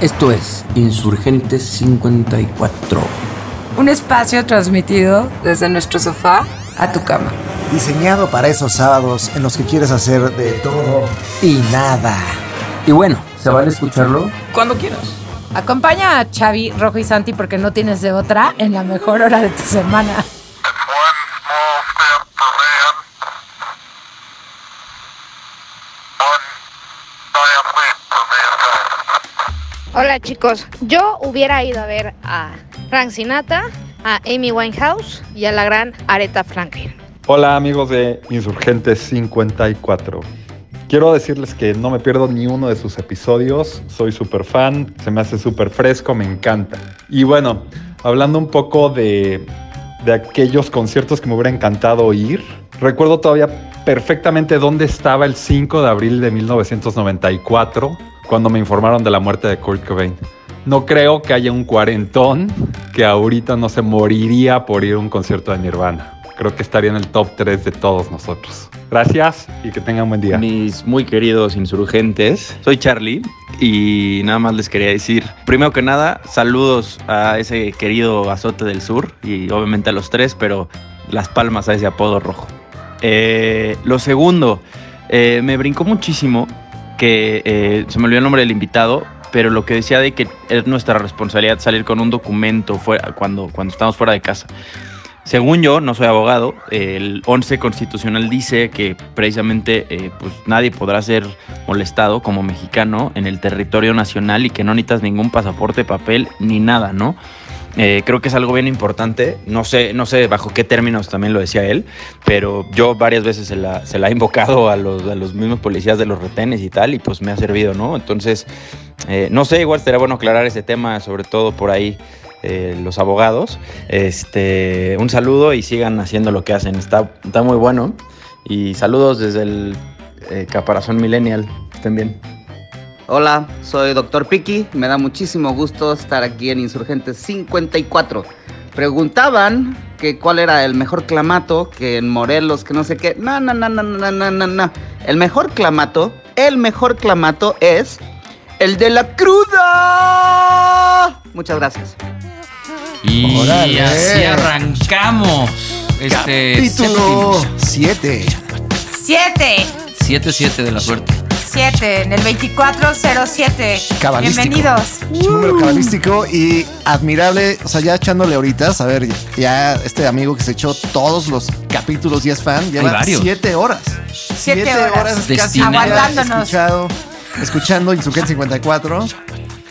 Esto es Insurgentes 54. Un espacio transmitido desde nuestro sofá a tu cama. Diseñado para esos sábados en los que quieres hacer de todo y nada. Y bueno, ¿se vale escucharlo? Cuando quieras. Acompaña a Xavi, Rojo y Santi porque no tienes de otra en la mejor hora de tu semana. Hola chicos, yo hubiera ido a ver a Frank Sinatra, a Amy Winehouse y a la gran Aretha Franklin. Hola amigos de Insurgentes 54. Quiero decirles que no me pierdo ni uno de sus episodios, soy súper fan, se me hace súper fresco, me encanta. Y bueno, hablando un poco de, de aquellos conciertos que me hubiera encantado ir, recuerdo todavía perfectamente dónde estaba el 5 de abril de 1994 cuando me informaron de la muerte de Kurt Cobain. No creo que haya un cuarentón que ahorita no se moriría por ir a un concierto de Nirvana. Creo que estaría en el top 3 de todos nosotros. Gracias y que tengan buen día. Mis muy queridos insurgentes, soy Charlie y nada más les quería decir, primero que nada, saludos a ese querido azote del sur y obviamente a los tres, pero las palmas a ese apodo rojo. Eh, lo segundo, eh, me brincó muchísimo que eh, se me olvidó el nombre del invitado, pero lo que decía de que es nuestra responsabilidad salir con un documento fuera, cuando, cuando estamos fuera de casa. Según yo, no soy abogado, el 11 constitucional dice que precisamente eh, pues nadie podrá ser molestado como mexicano en el territorio nacional y que no necesitas ningún pasaporte, papel ni nada, ¿no? Eh, creo que es algo bien importante. No sé, no sé bajo qué términos también lo decía él, pero yo varias veces se la, se la he invocado a los, a los mismos policías de los retenes y tal, y pues me ha servido, ¿no? Entonces, eh, no sé, igual sería bueno aclarar ese tema, sobre todo por ahí. eh, los abogados. Este, un saludo y sigan haciendo lo que hacen. Está, está muy bueno. Y saludos desde el eh, Caparazón Millennial. Estén bien. Hola, soy Dr. Piki. Me da muchísimo gusto estar aquí en Insurgentes 54. Preguntaban que cuál era el mejor clamato, que en Morelos, que no sé qué. No, no, no, no, no, no, no, no. El mejor clamato, el mejor clamato es el de la cruda. Muchas gracias. Y Órale. así arrancamos. Este Capítulo 7. 7. 7-7 de la suerte. 7 en el 2407. Cabalístico. Bienvenidos. Es un número cabalístico y admirable. O sea, ya echándole horitas. A ver, ya este amigo que se echó todos los capítulos y es fan, lleva varios. siete horas. Siete horas. casi Destinado. Aguantándonos. escuchado, escuchando Insurgente 54.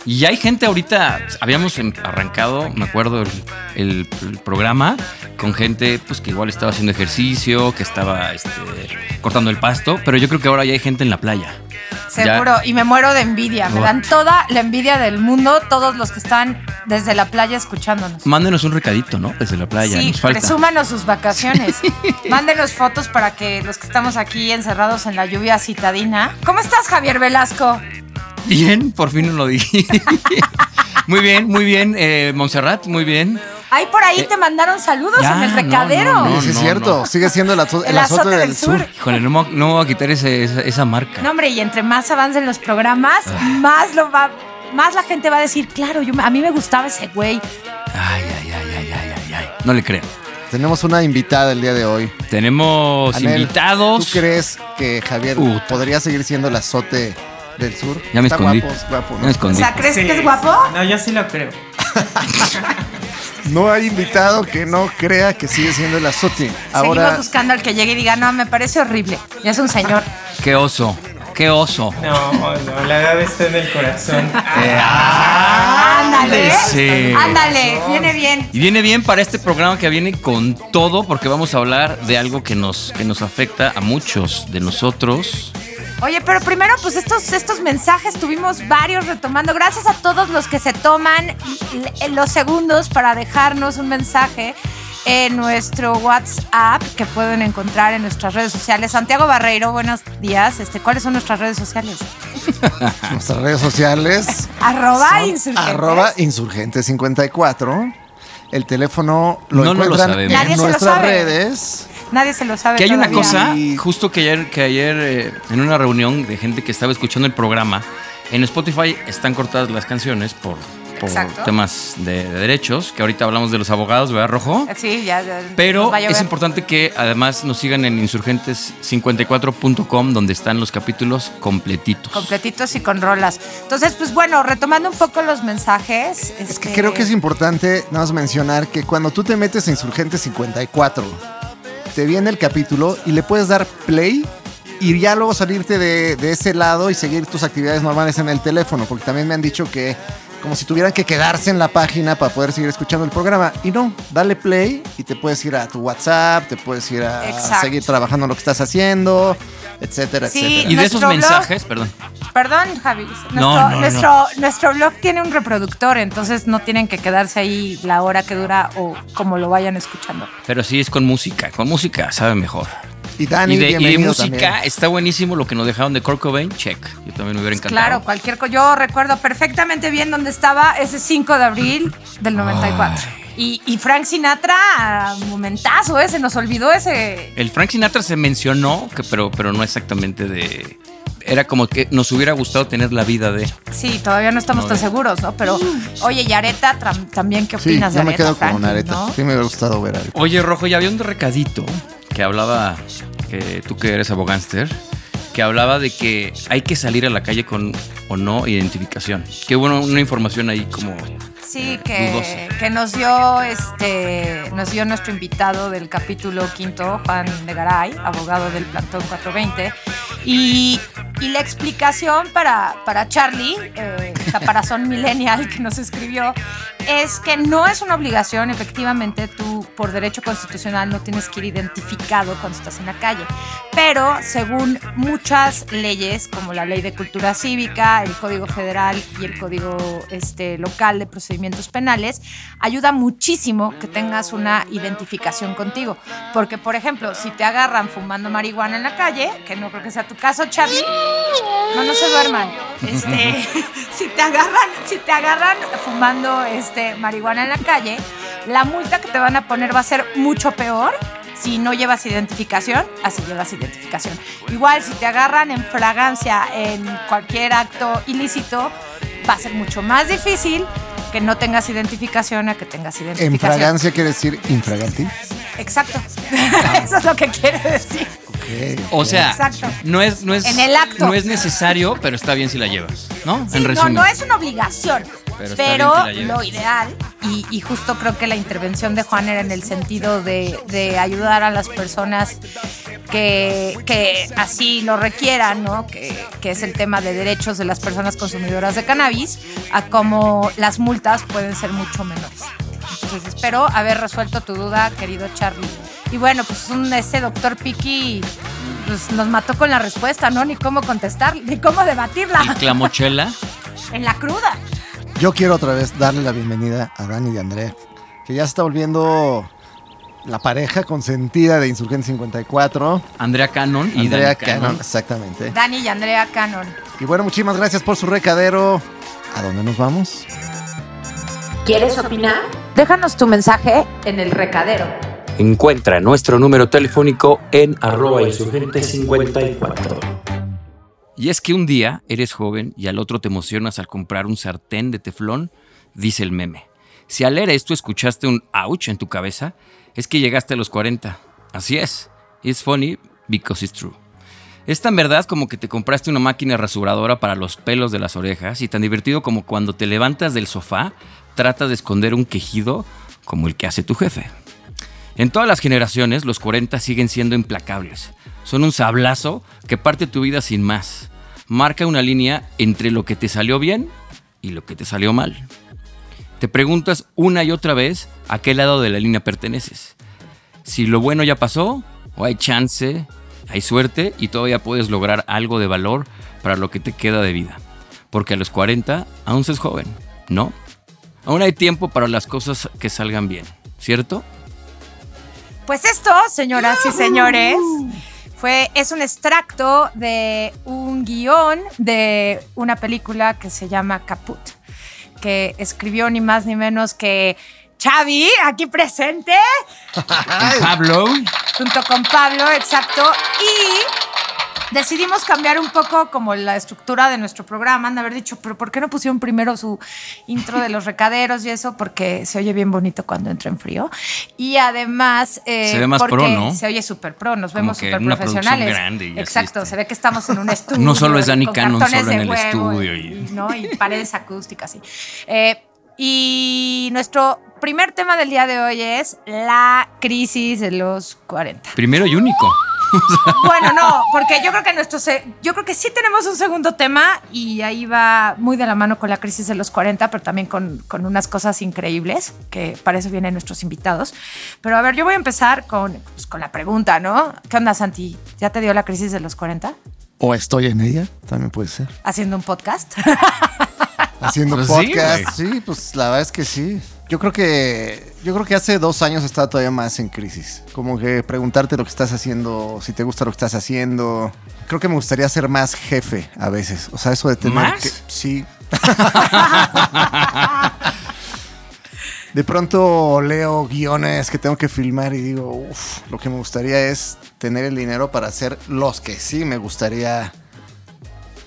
Y ya hay gente ahorita, habíamos em- arrancado, me acuerdo, el, el- el programa con gente pues que igual estaba haciendo ejercicio, que estaba este, cortando el pasto, pero yo creo que ahora ya hay gente en la playa. Seguro. Y me muero de envidia. Me dan toda la envidia del mundo, todos los que están desde la playa escuchándonos. Mándenos un recadito, ¿no? Desde la playa, Sí, nos falta. presúmanos sus vacaciones. Mándenos fotos para que los que estamos aquí encerrados en la lluvia citadina. ¿Cómo estás, Javier Velasco? Bien, por fin lo dije. muy bien, muy bien. Eh, Montserrat, muy bien. Ahí por ahí te mandaron saludos ya, en el no, recadero. no, no. sí, es cierto. Sigue siendo el, azo- el El azote, del, del sur. sur. Híjole, no, me voy a- no me voy a quitar ese- esa, esa marca. No, hombre, y entre más avancen los programas, más lo va, más la gente va a decir, claro, yo, a mí me gustaba ese güey. Ay, ay, ay, ay, ay, ay, ay. No le creo. Tenemos una invitada el día de hoy. Tenemos Anel, invitados. ¿Tú crees que Javier podría seguir siendo el azote del sur? Ya me Está escondí. guapo, guapo, Ya ¿no? me O escondí. sea, ¿crees Sí. que es guapo? No, yo sí lo creo. No hay invitado que no crea que sigue siendo el azote. Seguimos Ahora, buscando al que llegue y diga, no, me parece horrible. Ya es un señor. Qué oso. Qué oso. No, no, la edad está en el corazón. Ándale. sí. Ándale, viene bien. Y viene bien para este programa que viene con todo, porque vamos a hablar de algo que nos, que nos afecta a muchos de nosotros. Oye, pero primero, pues estos, estos mensajes tuvimos varios retomando. Gracias a todos los que se toman los segundos para dejarnos un mensaje en nuestro WhatsApp que pueden encontrar en nuestras redes sociales. Santiago Barreiro, buenos días. Este, ¿Cuáles son nuestras redes sociales? nuestras redes sociales. Arroba insurgentes. Arroba insurgente54. El teléfono lo No, no lo encuentran. Nadie en se lo nuestras sabe. redes. Nadie se lo sabe. Que hay una cosa, justo que ayer, que ayer eh, en una reunión de gente que estaba escuchando el programa, En Spotify están cortadas las canciones por, temas de, de derechos, que ahorita hablamos de los abogados, ¿verdad, Rojo? Sí, ya. ya Pero es importante que además nos sigan en insurgentes54.com, donde están los capítulos completitos. Completitos y con rolas. Entonces, pues bueno, retomando un poco los mensajes. Es que este, creo que es importante nada más mencionar que cuando tú te metes a Insurgente 54, te viene el capítulo y le puedes dar play y ya luego salirte de, de ese lado y seguir tus actividades normales en el teléfono, porque también me han dicho que como si tuvieran que quedarse en la página para poder seguir escuchando el programa. Y no, dale play y te puedes ir a tu WhatsApp, te puedes ir a Exacto. seguir trabajando en lo que estás haciendo, etcétera, Sí, etcétera. Y de esos blog- mensajes, perdón. Perdón, Javi. Nuestro, No, no, nuestro, nuestro blog tiene un reproductor, entonces no tienen que quedarse ahí la hora que dura o como lo vayan escuchando. Pero sí es con música. Con música sabe mejor. Y Dani, y de, y de música también. está buenísimo lo que nos dejaron de Kurt Cobain. Check. Yo también me hubiera encantado. Claro, cualquier cosa. Yo recuerdo perfectamente bien dónde estaba ese 5 de abril del 94. Y, y Frank Sinatra, momentazo, ¿eh? Se nos olvidó ese. El Frank Sinatra se mencionó, que, pero, pero no exactamente de. Era como que nos hubiera gustado tener la vida de. Sí, todavía no estamos No, tan de- seguros, ¿no? Pero, oye, y Areta, también, ¿qué Sí, opinas yo de me Areta? quedo Frankie, con Areta. ¿no? Sí me hubiera gustado ver a Areta. Oye, Rojo, ya había un recadito que hablaba, que tú que eres abogánster, que hablaba de que hay que salir a la calle con o no identificación. Qué bueno, una información ahí como. Sí, dudosa. que, que nos dio este nos dio nuestro invitado del capítulo quinto, Juan de Garay, abogado del plantón 420. Y, y la explicación para, para Charlie, eh, caparazón millennial que nos escribió, es que no es una obligación, efectivamente, tú por derecho constitucional no tienes que ir identificado cuando estás en la calle. Pero según muchas leyes, como la ley de cultura cívica, el Código Federal y el Código este, local de procedimientos penales, ayuda muchísimo que tengas una identificación contigo. Porque, por ejemplo, si te agarran fumando marihuana en la calle, que no creo que sea tu caso, Charlie, no, no se duerman. Este, si te agarran, si te agarran fumando este, marihuana en la calle, la multa que te van a poner va a ser mucho peor si no llevas identificación, así llevas identificación. Igual, si te agarran en fragancia en cualquier acto ilícito, va a ser mucho más difícil que no tengas identificación a que tengas En identificación. fragancia quiere decir infraganti. Exacto. Eso es lo que quiere decir. O sea, Exacto. no es, no es. En el acto. No es necesario, pero está bien si la llevas, ¿no? Sí, en no, resumen. no es una obligación. Pero lo ideal, y, y justo creo que la intervención de Juan era en el sentido de, de ayudar a las personas que, que así lo requieran, ¿no? Que, que es el tema de derechos de las personas consumidoras de cannabis, a cómo las multas pueden ser mucho menores. Entonces espero haber resuelto tu duda, querido Charlie. Y bueno, pues un, ese doctor Piki pues, nos mató con la respuesta, ¿no? Ni cómo contestar, ni cómo Y debatirla Clamochela. en la cruda. Yo quiero otra vez darle la bienvenida a Dani y André, que ya se está volviendo la pareja consentida de Insurgente 54. Andrea Cannon y Andrea Dani Cannon. Cannon, exactamente. Dani y Andrea Cannon. Y bueno, muchísimas gracias por su recadero. ¿A dónde nos vamos? ¿Quieres opinar? Déjanos tu mensaje en el recadero. Encuentra nuestro número telefónico en arroba insurgente 54. Y es que un día eres joven y al otro te emocionas al comprar un sartén de teflón, dice el meme. Si al leer esto escuchaste un ouch en tu cabeza, es que llegaste a los 40. Así es. It's funny because it's true. Es tan verdad como que te compraste una máquina rasuradora para los pelos de las orejas y tan divertido como cuando te levantas del sofá, tratas de esconder un quejido como el que hace tu jefe. En todas las generaciones, los 40 siguen siendo implacables. Son un sablazo que parte tu vida sin más. Marca una línea entre lo que te salió bien y lo que te salió mal. Te preguntas una y otra vez a qué lado de la línea perteneces. Si lo bueno ya pasó, o hay chance, hay suerte y todavía puedes lograr algo de valor para lo que te queda de vida. Porque a los 40 aún se es joven, ¿no? Aún hay tiempo para las cosas que salgan bien, ¿cierto? Pues esto, señoras y señores, fue, es un extracto de un guion de una película que se llama Caput, que escribió ni más ni menos que Xavi, aquí presente, Pablo, junto con Pablo, exacto, y decidimos cambiar un poco como la estructura de nuestro programa, han de haber dicho, pero ¿por qué no pusieron primero su intro de los recaderos y eso? Porque se oye bien bonito cuando entra en frío. Y además... eh, Se ve más porque pro, ¿no? Se oye súper pro, nos vemos súper profesionales. grande Exacto, se ve que estamos en un estudio. No solo es Dani Cannon solo en el estudio Y, y- ¿no? y paredes acústicas. Y, eh, y nuestro primer tema del día de hoy es la crisis de los 40. Primero y único. Bueno, no, porque yo creo que nuestro se- yo creo que sí tenemos un segundo tema y ahí va muy de la mano con la crisis de los 40, pero también con, con unas cosas increíbles, que para eso vienen nuestros invitados. Pero a ver, yo voy a empezar con, pues, con la pregunta, ¿no? ¿Qué onda, Santi? ¿Ya te dio la crisis de los 40? O estoy en ella, también puede ser. Haciendo un podcast. Haciendo Pues sí, podcast. Sí, pues la verdad es que sí. Yo creo que yo creo que hace dos años estaba todavía más en crisis. Como que preguntarte lo que estás haciendo, si te gusta lo que estás haciendo. Creo que me gustaría ser más jefe a veces. O sea, eso de tener ¿Más? que. Sí. De pronto leo guiones que tengo que filmar y digo, uff, lo que me gustaría es tener el dinero para hacer los que sí me gustaría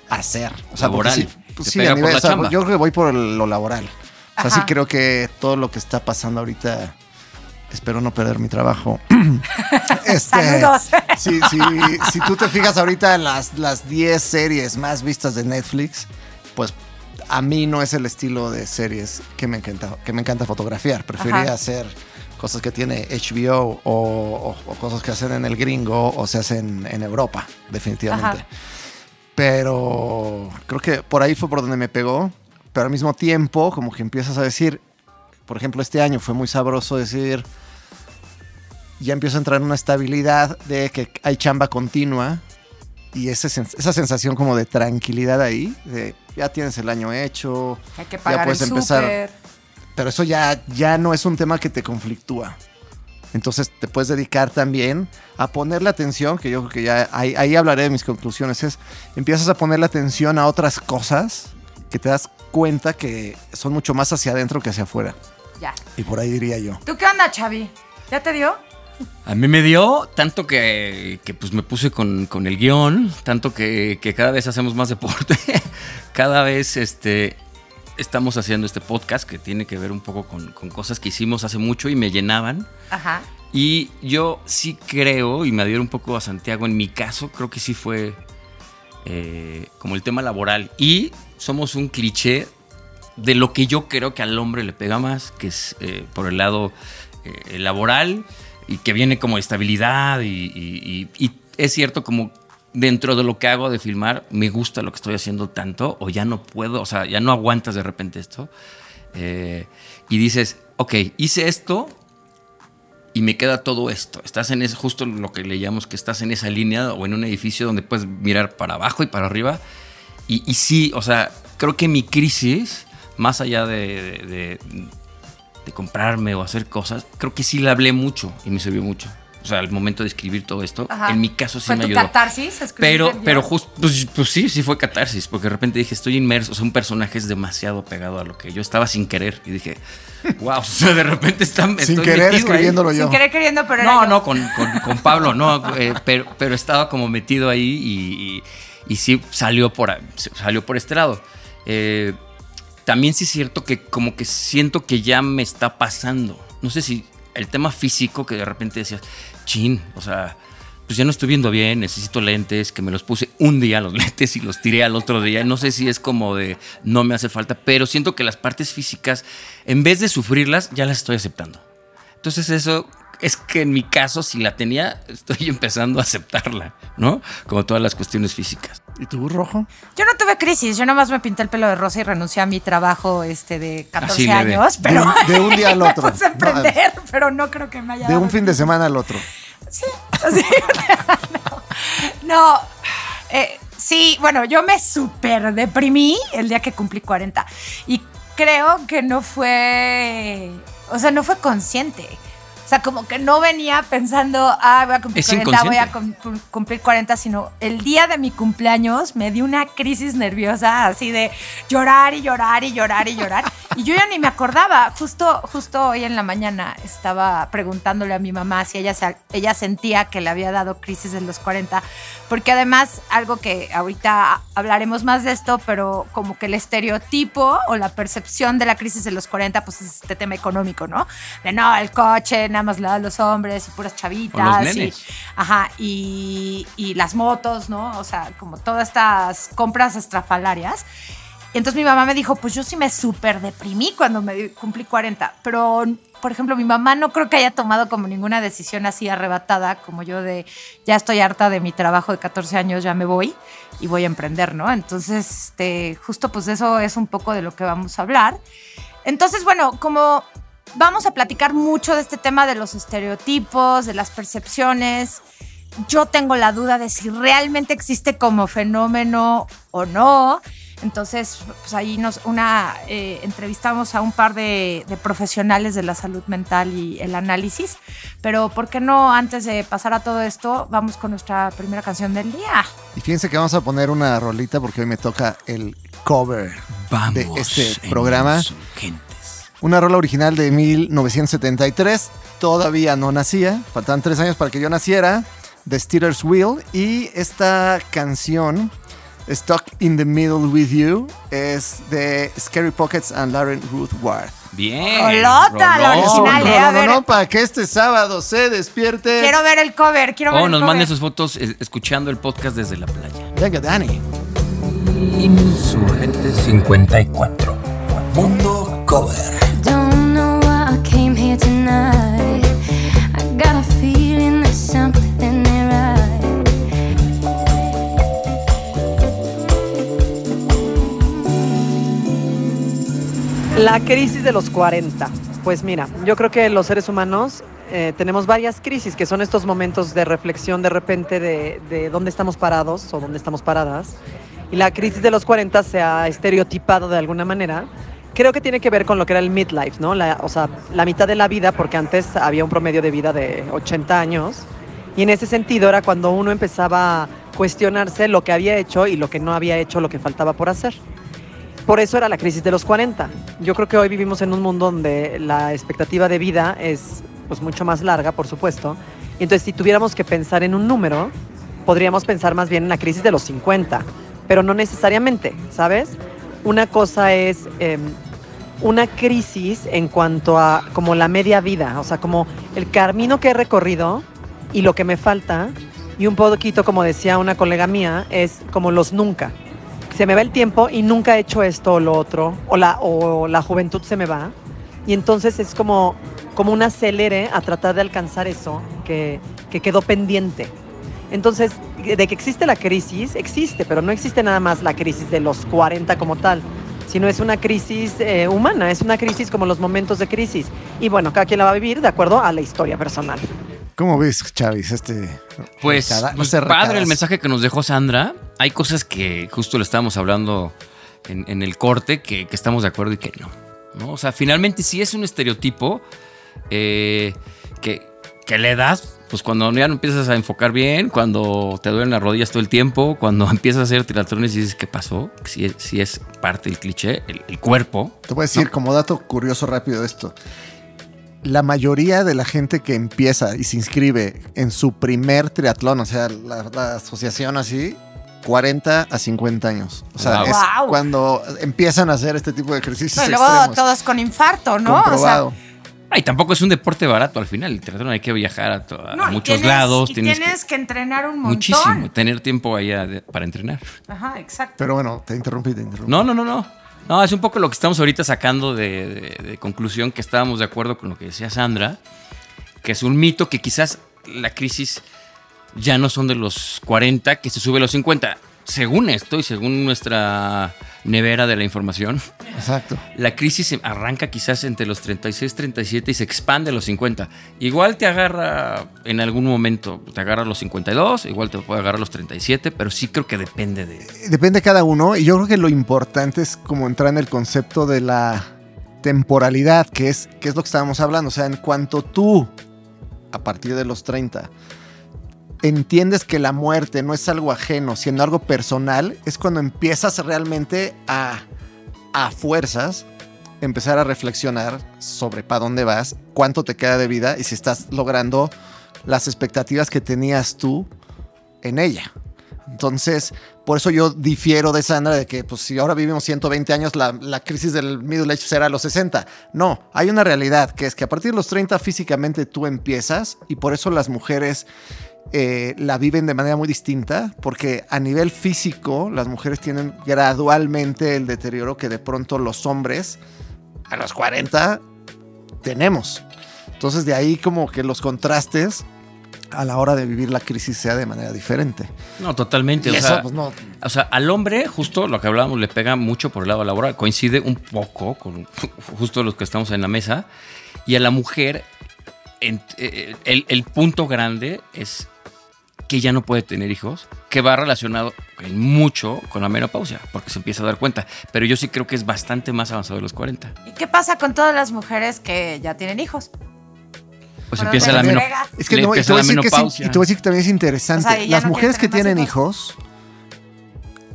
hacer. O sea, Laboral. sí, pues sí, a nivel- o sea, yo creo que voy por lo laboral. O sea, sí Ajá. creo que todo lo que está pasando ahorita, espero no perder mi trabajo. Este, Saludos. Sí, sí, si tú te fijas ahorita en las, las 10 series más vistas de Netflix, pues a mí no es el estilo de series que me encanta, que me encanta fotografiar. Preferiría Ajá. hacer cosas que tiene HBO o, o- o cosas que hacen en el gringo o se hacen en Europa, definitivamente. Ajá. Pero creo que por ahí fue por donde me pegó. Pero al mismo tiempo, como que empiezas a decir, por ejemplo, este año fue muy sabroso decir, ya empiezo a entrar en una estabilidad de que hay chamba continua y ese esa sensación como de tranquilidad ahí, de ya tienes el año hecho, Hay que pagar puedes el empezar. súper. pero eso ya, ya no es un tema que te conflictúa. Entonces te puedes dedicar también a ponerle atención, que yo creo que ya ahí, ahí hablaré de mis conclusiones, es empiezas a ponerle atención a otras cosas que te das cuenta que son mucho más hacia adentro que hacia afuera. Ya. Y por ahí diría yo. ¿Tú qué onda, Chavi? ¿Ya te dio? A mí me dio tanto que, que, pues me puse con, con el guion, tanto que, que cada vez hacemos más deporte, cada vez este, estamos haciendo este podcast que tiene que ver un poco con, con cosas que hicimos hace mucho y me llenaban. Ajá. Y yo sí creo, y me adhiero un poco a Santiago, en mi caso creo que sí fue eh, como el tema laboral. Y somos un cliché de lo que yo creo que al hombre le pega más, que es eh, por el lado eh, laboral y que viene como estabilidad y, es cierto como dentro de lo que hago de filmar, me gusta lo que estoy haciendo tanto o ya no puedo, o sea, ya no aguantas de repente esto. eh, y dices, ok, hice esto, y me queda todo esto. Estás en es justo lo que le que estás en esa línea o en un edificio donde puedes mirar para abajo y para arriba. Y, y sí, o sea, creo que mi crisis, más allá de, de- de- de comprarme o hacer cosas, creo que sí la hablé mucho y me sirvió mucho. O sea, al momento de escribir todo esto, Ajá. en mi caso sí ¿Fue me tu ayudó. catarsis? escribir Pero, el pero justo, pues, pues sí, sí fue catarsis, porque de repente dije, estoy inmerso, o sea, un personaje es demasiado pegado a lo que yo estaba sin querer. Y dije, wow, o sea, de repente está, Sin estoy querer ahí. escribiéndolo yo. Sin querer queriendo, pero era No, yo. no, con, con- con Pablo, no, eh, pero, pero estaba como metido ahí y, y- y sí salió por, salió por este lado. Eh, también sí es cierto que como que siento que ya me está pasando. No sé si el tema físico que de repente decías, chin, o sea, pues ya no estoy viendo bien, necesito lentes, que me los puse un día los lentes y los tiré al otro día. No sé si es como de no me hace falta, pero siento que las partes físicas, en vez de sufrirlas, ya las estoy aceptando. Entonces eso es que en mi caso, si la tenía, estoy empezando a aceptarla, ¿no? Como todas las cuestiones físicas. ¿Y tú, Rojo? Yo no tuve crisis, yo nomás me pinté el pelo de rosa y renuncié a mi trabajo este de 14 Así leve. años, pero De un- de un día al otro. me puse a emprender, pero no creo que me haya De dado un fin de semana al otro. Sí, así, no, no, eh, sí, bueno, yo me súper deprimí el día que cumplí 40 y creo que no fue, o sea, no fue consciente. O sea, como que no venía pensando, ah, voy a cumplir Es 40, voy a cumplir 40, sino el día de mi cumpleaños me dio una crisis nerviosa, así de llorar y llorar y llorar y llorar. Y yo ya ni me acordaba. Justo, justo hoy en la mañana estaba preguntándole a mi mamá si ella, se- ella sentía que le había dado crisis en los 40. Porque además, algo que ahorita hablaremos más de esto, pero como que el estereotipo o la percepción de la crisis de los 40, pues es este tema económico, ¿no? De no, el coche, nada más dan los hombres y puras chavitas. O los y-. Ajá, y, y las motos, ¿no? O sea, como todas estas compras estrafalarias. Entonces mi mamá me dijo, pues yo sí me súper deprimí cuando me cumplí 40, pero por ejemplo mi mamá no creo que haya tomado como ninguna decisión así arrebatada como yo de, ya estoy harta de mi trabajo de 14 años, ya me voy y voy a emprender, ¿no? Entonces, este, justo pues eso es un poco de lo que vamos a hablar. Entonces, bueno, como vamos a platicar mucho de este tema de los estereotipos, de las percepciones, yo tengo la duda de si realmente existe como fenómeno o no. Entonces, pues ahí nos una eh, entrevistamos a un par de, de profesionales de la salud mental y el análisis. Pero, ¿por qué no antes de pasar a todo esto, vamos con nuestra primera canción del día? Y fíjense que vamos a poner una rolita porque hoy me toca el cover Vamos. de este programa. Una rola original de 1973. Todavía no nacía. Faltaban tres años para que yo naciera. The Steelers Wheel. Y esta canción, Stuck in the Middle with You, es de Scary Pockets and Lauren Ruth Ward. Bien. Rolota, la rolón. original, eh, a no, no, ver. no, para que este sábado se despierte. Quiero ver el cover, quiero ver O el nos cover. manden sus fotos eh, escuchando el podcast desde la playa. Venga, Dani. Insurgente 54. Mundo Cover. Don't know why I came here tonight. La crisis de los 40. Pues mira, yo creo que los seres humanos eh, tenemos varias crisis, que son estos momentos de reflexión de repente de, de dónde estamos parados o dónde estamos paradas. Y la crisis de los 40 se ha estereotipado de alguna manera. Creo que tiene que ver con lo que era el midlife, ¿no? O sea, la mitad de la vida, porque antes había un promedio de vida de 80 años. Y en ese sentido era cuando uno empezaba a cuestionarse lo que había hecho y lo que no había hecho, lo que faltaba por hacer. Por eso era la crisis de los 40. Yo creo que hoy vivimos en un mundo donde la expectativa de vida es pues mucho más larga, por supuesto. Y entonces si tuviéramos que pensar en un número, podríamos pensar más bien en la crisis de los 50, pero no necesariamente, ¿sabes? Una cosa es em, una crisis en cuanto a como la media vida, o sea, como el camino que he recorrido y lo que me falta, y un poquito, como decía una colega mía, es como los nunca se me va el tiempo y nunca he hecho esto o lo otro, o la, o la juventud se me va. Y entonces es como, como un acelere a tratar de alcanzar eso que, que quedó pendiente. Entonces, de que existe la crisis, existe, pero no existe nada más la crisis de los 40 como tal, sino es una crisis eh, humana, es una crisis como los momentos de crisis. Y bueno, cada quien la va a vivir de acuerdo a la historia personal. ¿Cómo ves, Chavis? Este. Pues, recada- pues este padre el mensaje que nos dejó Sandra. Hay cosas que justo le estábamos hablando en, en el corte que, que estamos de acuerdo y que no, no. O sea, finalmente sí es un estereotipo eh, que, que le das, pues cuando ya no empiezas a enfocar bien, cuando te duelen las rodillas todo el tiempo, cuando empiezas a hacer triatlones y dices, ¿qué pasó? Es- sí es parte del cliché, el, el cuerpo. Te voy a decir, como dato curioso rápido esto. La mayoría de la gente que empieza y se inscribe en su primer triatlón, o sea, la, la asociación así, 40 a 50 años. O sea, Wow. es Wow. cuando empiezan a hacer este tipo de ejercicios Y luego extremos. todos con infarto, ¿no? comprobado. Ay, tampoco es un deporte barato al final. El triatlón hay que viajar a, to- no, muchos tienes- lados. Y tienes tienes, que- que, entrenar un montón. Muchísimo. Tener tiempo allá de- para entrenar. Ajá, exacto. Pero bueno, te interrumpí, te interrumpí. No, no, no, no. No, es un poco lo que estamos ahorita sacando de, conclusión, que estábamos de acuerdo con lo que decía Sandra, que es un mito que quizás la crisis ya no son de los 40, que se sube a los 50. Según esto y según nuestra nevera de la información, Exacto. la crisis arranca quizás entre los 36, 37 y se expande a los 50. Igual te agarra en algún momento, te agarra a los 52, igual te puede agarrar a los 37, pero sí creo que depende de... Depende de cada uno y yo creo que lo importante es como entrar en el concepto de la temporalidad, que es, que es lo que estábamos hablando. O sea, en cuanto tú, a partir de los 30, entiendes que la muerte no es algo ajeno, sino algo personal, es cuando empiezas realmente a, a fuerzas, empezar a reflexionar sobre para dónde vas, cuánto te queda de vida y si estás logrando las expectativas que tenías tú en ella. Entonces, por eso yo difiero de Sandra de que, pues, si ahora vivimos 120 años, la, la crisis del middle age será a los 60. No, hay una realidad que es que a partir de los 30 físicamente tú empiezas y por eso las mujeres eh, la viven de manera muy distinta, porque a nivel físico las mujeres tienen gradualmente el deterioro que de pronto los hombres a los 40 tenemos. Entonces de ahí como que los contrastes a la hora de vivir la crisis sea de manera diferente. No, totalmente. O, eso, sea, pues, no. o sea, al hombre, justo lo que hablábamos, le pega mucho por el lado laboral. Coincide un poco con justo los que estamos en la mesa. Y a la mujer, eh, el, el punto grande es que ya no puede tener hijos, que va relacionado en mucho con la menopausia, porque se empieza a dar cuenta. Pero yo sí creo que es bastante más avanzado de los 40. ¿Y qué pasa con todas las mujeres que ya tienen hijos? Pues empieza la, también- meno- Es que no, y empieza te voy a la decir que sí- menopausia. y te voy a decir que también es interesante. O sea, Las no mujeres que tienen hijos,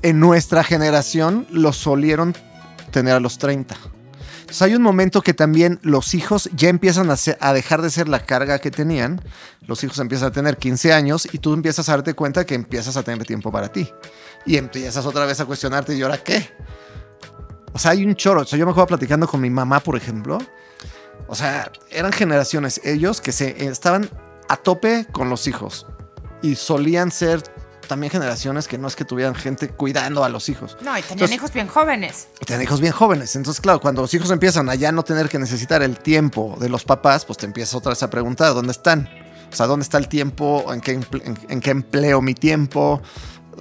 en nuestra generación, los solieron tener a los 30. Entonces hay un momento que también los hijos ya empiezan a, dejar de ser la carga que tenían. Los hijos empiezan a tener 15 años y tú empiezas a darte cuenta que empiezas a tener tiempo para ti. Y empiezas otra vez a cuestionarte, ¿y ahora qué? O sea, hay un choro. O sea, yo me acuerdo platicando con mi mamá, por ejemplo. O sea, eran generaciones ellos que se estaban a tope con los hijos y solían ser también generaciones que no es que tuvieran gente cuidando a los hijos. No, y tenían Entonces- hijos bien jóvenes. Y tenían hijos bien jóvenes. Entonces, claro, cuando los hijos empiezan a ya no tener que necesitar el tiempo de los papás, pues te empiezas otra vez a preguntar, ¿dónde están? O sea, ¿dónde está el tiempo? ¿En qué, en- en qué empleo mi tiempo?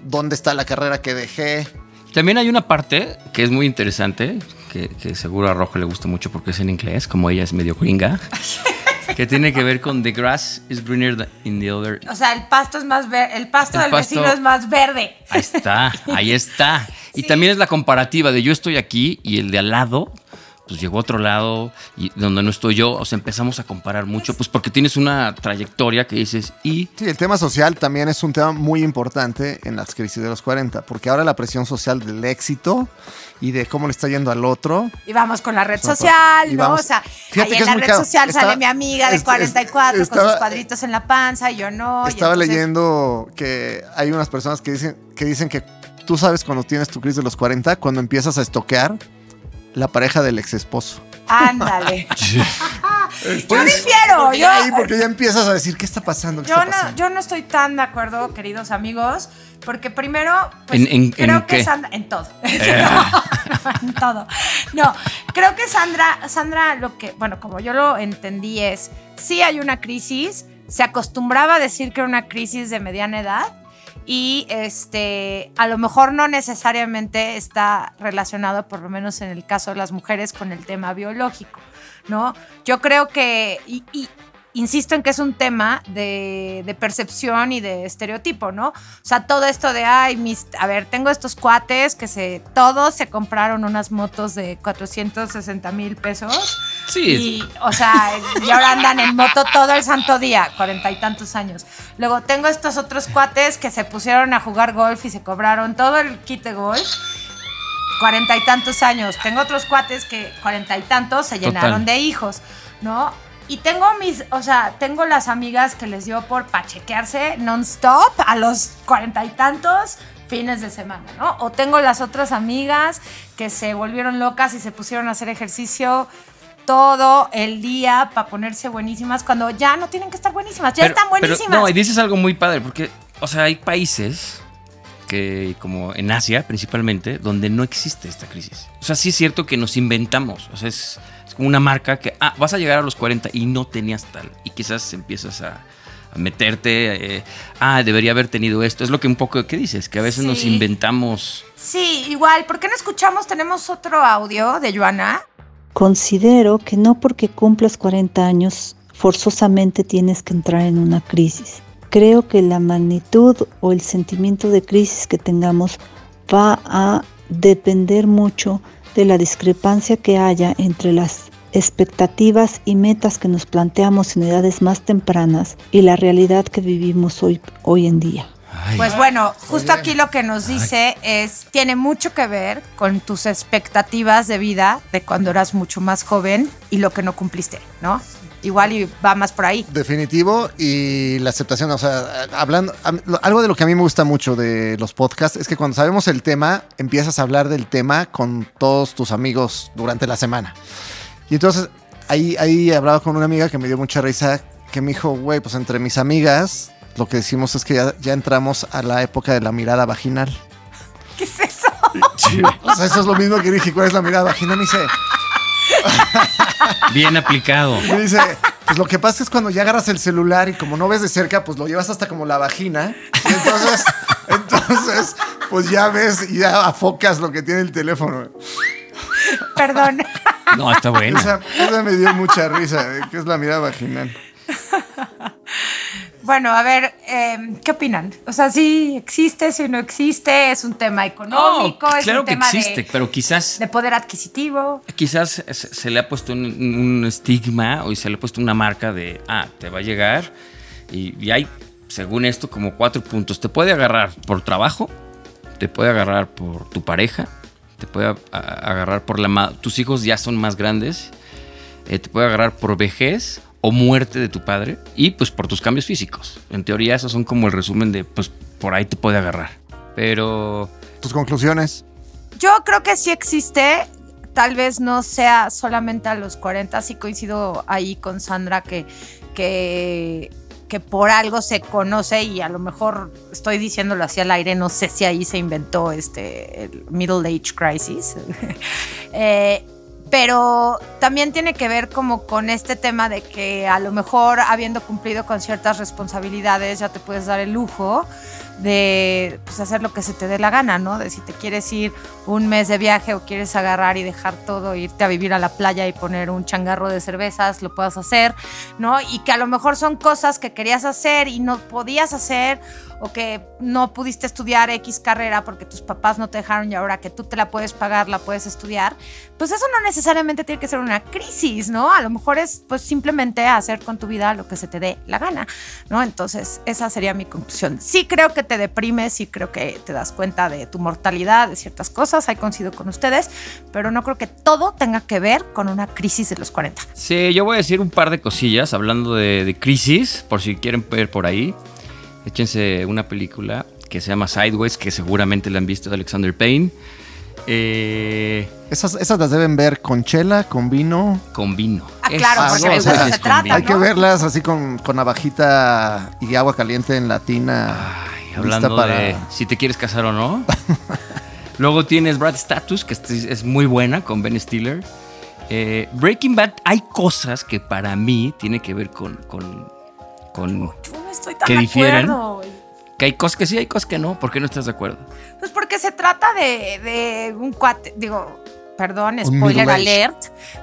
¿Dónde está la carrera que dejé? También hay una parte que es muy interesante, que, que seguro a Rojo le gusta mucho porque es en inglés, como ella es medio gringa, que tiene que ver con The grass is greener than in the other. O sea, el pasto es más verde, el pasto El del pasto- vecino es más verde. Ahí está, ahí está. Y también es la comparativa de yo estoy aquí y el de al lado, pues llegó a otro lado y donde no estoy yo. O sea, empezamos a comparar mucho, pues porque tienes una trayectoria que dices, y Sí, el tema social también es un tema muy importante en las crisis de los 40, porque ahora la presión social del éxito y de cómo le está yendo al otro. Y vamos con la red O sea, social, ¿no? vamos- o sea, ahí en la red social Estaba- sale mi amiga de est- 44 con estaba- sus cuadritos en la panza y yo no. Estaba entonces- leyendo que hay unas personas que dicen, que dicen que tú sabes cuando tienes tu crisis de los 40, cuando empiezas a estoquear la pareja del ex esposo. Ándale. yo difiero. Porque Yo, ahí, porque ya empiezas a decir, ¿qué está pasando? ¿Qué yo está no, yo no estoy tan de acuerdo, queridos amigos, porque primero, pues, ¿En- en- creo en que qué? Sandra, en todo, en todo. No, creo que Sandra, Sandra, lo que, bueno, como yo lo entendí es, sí hay una crisis, se acostumbraba a decir que era una crisis de mediana edad y este, a lo mejor no necesariamente está relacionado, por lo menos en el caso de las mujeres, con el tema biológico, ¿no? Yo creo que, insisto en que es un tema de, de percepción y de estereotipo, ¿no? O sea, todo esto de, ay, mis, a ver, tengo estos cuates que se, todos se compraron unas motos de 460 mil pesos. Sí. Y, o sea, y ahora andan en moto todo el santo día, cuarenta y tantos años. Luego tengo estos otros cuates que se pusieron a jugar golf y se cobraron todo el kit de golf. Cuarenta y tantos años. Tengo otros cuates que cuarenta y tantos se Total. llenaron de hijos, ¿no? Y tengo mis, o sea, tengo las amigas que les dio por pachequearse non-stop a los cuarenta y tantos fines de semana, ¿no? O tengo las otras amigas que se volvieron locas y se pusieron a hacer ejercicio todo el día para ponerse buenísimas cuando ya no tienen que estar buenísimas, ya Pero- están pero, buenísimas. no, y dices algo muy padre, porque, o sea, hay países que, como en Asia principalmente, donde no existe esta crisis. O sea, sí es cierto que nos inventamos. O sea, es, es como una marca que, ah, vas a llegar a los 40 y no tenías tal. Y quizás empiezas a, a meterte, eh, ah, debería haber tenido esto. Es lo que un poco que dices, que a veces nos inventamos. Sí, igual, ¿por qué no escuchamos? Tenemos otro audio de Joana. Considero que no porque cumplas 40 años forzosamente tienes que entrar en una crisis. Creo que la magnitud o el sentimiento de crisis que tengamos va a depender mucho de la discrepancia que haya entre las expectativas y metas que nos planteamos en edades más tempranas y la realidad que vivimos hoy, hoy en día. Pues bueno, justo aquí lo que nos dice es, tiene mucho que ver con tus expectativas de vida de cuando eras mucho más joven y lo que no cumpliste, ¿no? Igual y va más por ahí. Definitivo y la aceptación, o sea, hablando, algo de lo que a mí me gusta mucho de los podcasts es que cuando sabemos el tema, empiezas a hablar del tema con todos tus amigos durante la semana. Y entonces ahí, ahí hablaba con una amiga que me dio mucha risa, que me dijo, güey, pues entre mis amigas, lo que decimos es que ya, ya entramos a la época de la mirada vaginal. ¿Qué es eso? O sea, eso es lo mismo que dije, ¿cuál es la mirada vaginal? Me dice, Bien aplicado. Me dice, pues lo que pasa es cuando ya agarras el celular y como no ves de cerca, pues lo llevas hasta como la vagina. Y entonces, entonces, pues ya ves y ya afocas lo que tiene el teléfono. Perdón. No, está bueno. Esa, esa me dio mucha risa, que es la mirada vaginal. Bueno, a ver, eh, ¿qué opinan? O sea, sí existe, si no existe, es un tema económico, es claro un que tema existe, de, pero quizás de poder adquisitivo. quizás se, le ha puesto un, un estigma o se le ha puesto una marca de, ah, te va a llegar y, y hay, según esto, como cuatro puntos. Te puede agarrar por trabajo, te puede agarrar por tu pareja, te puede agarrar por la... Tus hijos ya son más grandes, eh, te puede agarrar por vejez o muerte de tu padre y pues por tus cambios físicos. En teoría esos son como el resumen de, pues por ahí te puede agarrar. Pero... ¿Tus conclusiones? Yo creo que sí existe, tal vez no sea solamente a los 40, sí coincido ahí con Sandra que, que, que por algo se conoce y a lo mejor estoy diciéndolo así al aire, no sé si ahí se inventó este el Middle Age Crisis. Eh, pero también tiene que ver como con este tema de que a lo mejor habiendo cumplido con ciertas responsabilidades ya te puedes dar el lujo de pues, hacer lo que se te dé la gana, ¿no? De si te quieres ir un mes de viaje o quieres agarrar y dejar todo, irte a vivir a la playa y poner un changarro de cervezas, lo puedas hacer, ¿no? Y que a lo mejor son cosas que querías hacer y no podías hacer o que no pudiste estudiar X carrera porque tus papás no te dejaron y ahora que tú te la puedes pagar, la puedes estudiar, pues eso no necesariamente tiene que ser una crisis, ¿no? A lo mejor es pues simplemente hacer con tu vida lo que se te dé la gana, ¿no? Entonces, esa sería mi conclusión. Sí creo que te deprimes, sí creo que te das cuenta de tu mortalidad, de ciertas cosas, ahí coincido con ustedes, pero no creo que todo tenga que ver con una crisis de los 40. Sí, yo voy a decir un par de cosillas hablando de, de crisis, por si quieren ver por ahí. Échense una película que se llama Sideways, que seguramente la han visto de Alexander Payne. Eh, Esas, esas las deben ver con chela, con vino. con vino. Ah, claro, porque de o sea, eso se trata, Hay ¿no? que verlas así con, con navajita y agua caliente en la tina. Y hablando para- de si te quieres casar o no. Luego tienes Brad Status, que este es muy buena con Ben Stiller. Eh, Breaking Bad, hay cosas que para mí tiene que ver con, con, con estoy tan que de difieren. acuerdo. Que hay cosas que sí, hay cosas que no. ¿Por qué no estás de acuerdo? Pues porque se trata de, de un cuate, digo, perdón, spoiler alert,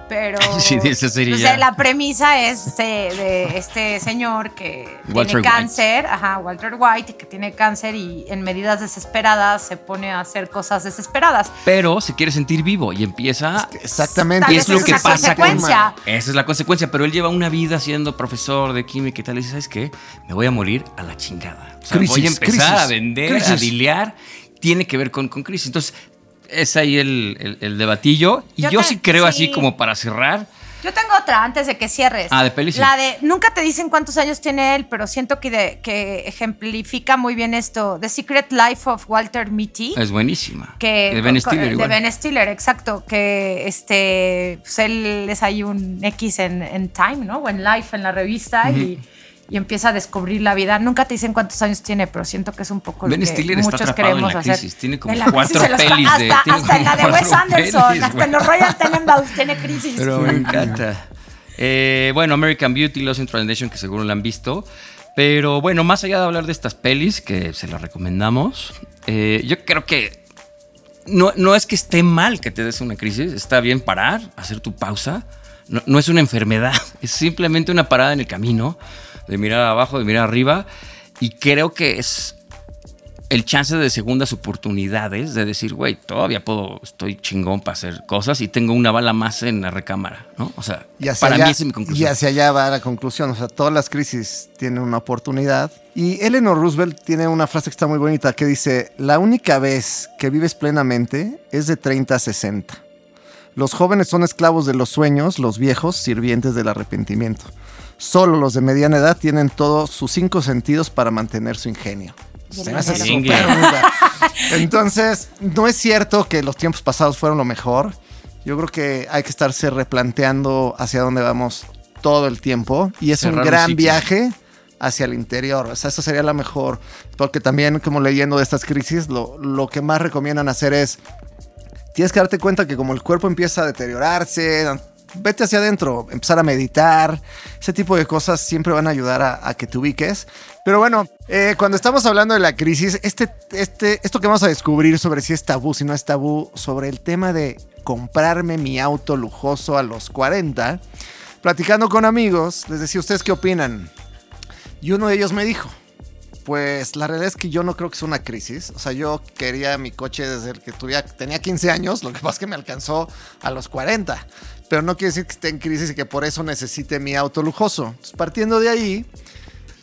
pero Sí, esa sería o sea, la premisa es de, de este señor que Walter tiene White. cáncer, ajá, Walter White, que tiene cáncer y en medidas desesperadas se pone a hacer cosas desesperadas. Pero se quiere sentir vivo y empieza. Exactamente. Y es lo es que una pasa con. consecuencia. Esa es la consecuencia. Pero él lleva una vida siendo profesor de química y tal. Y dice, ¿sabes qué? Me voy a morir a la chingada. O sea, Crisis, voy a empezar crisis, a vender, a dilear. Tiene que ver con, con crisis. Entonces, es ahí el, el- el debatillo. Y Yo yo, te- sí creo así sí. como para cerrar. Yo tengo otra antes de que cierres. Ah, de sí. La de nunca te dicen cuántos años tiene él, pero siento que, de- que ejemplifica muy bien esto. The Secret Life of Walter Mitty. Es buenísima. que de Ben Stiller de igual. Ben Stiller, exacto, que este pues él es ahí un X en, en Time, ¿no? O en Life en la revista y, y empieza a descubrir la vida. Nunca te dicen cuántos años tiene, pero siento que es un poco Ben lo que Stiller está muchos en queremos la hacer. crisis. Tiene como En la cuatro crisis de los- pelis de- hasta, tiene hasta en la de Wes Anderson, pelis, hasta en los Royal Tenenbaums tiene crisis. Pero me encanta. Eh, bueno, American Beauty, Lost in Translation, que seguro la han visto. Pero bueno, más allá de hablar de estas pelis, que se las recomendamos, eh, yo creo que no, no es que esté mal que te des una crisis, está bien parar, hacer tu pausa. No, no es una enfermedad, es simplemente una parada en el camino, de mirar abajo, de mirar arriba. Y creo que es el chance de segundas oportunidades de decir, güey, todavía puedo, estoy chingón para hacer cosas y tengo una bala más en la recámara, ¿no? O sea, Y para allá, mí esa es mi Y conclusión. hacia allá va la conclusión. O sea, todas las crisis tienen una oportunidad Y Eleanor Roosevelt tiene una frase que está muy bonita que dice, la única vez que vives plenamente es de 30 a 60. Los jóvenes son esclavos de los sueños, los viejos sirvientes del arrepentimiento. Solo los de mediana edad tienen todos sus cinco sentidos para mantener su ingenio. Se me hace. Entonces, no es cierto que los tiempos pasados fueron lo mejor. Yo creo que hay que estarse replanteando hacia dónde vamos todo el tiempo. Y es Cerrar un gran viaje hacia el interior. O sea, eso sería la mejor. Porque también, como leyendo de estas crisis, lo, lo que más recomiendan hacer es tienes que darte cuenta que como el cuerpo empieza a deteriorarse, vete hacia adentro, empezar a meditar, ese tipo de cosas siempre van a ayudar a, que te ubiques. Pero bueno, eh, cuando estamos hablando de la crisis, este, este, esto que vamos a descubrir sobre si es tabú, si no es tabú, sobre el tema de comprarme mi auto lujoso a los 40, platicando con amigos, les decía, ¿ustedes qué opinan? Y uno de ellos me dijo, pues la realidad es que yo no creo que sea una crisis. O sea, yo quería mi coche desde el que tuviera, tenía 15 años, lo que pasa es que me alcanzó a los 40. Pero no quiere decir que esté en crisis y que por eso necesite mi auto lujoso. Entonces, partiendo de ahí,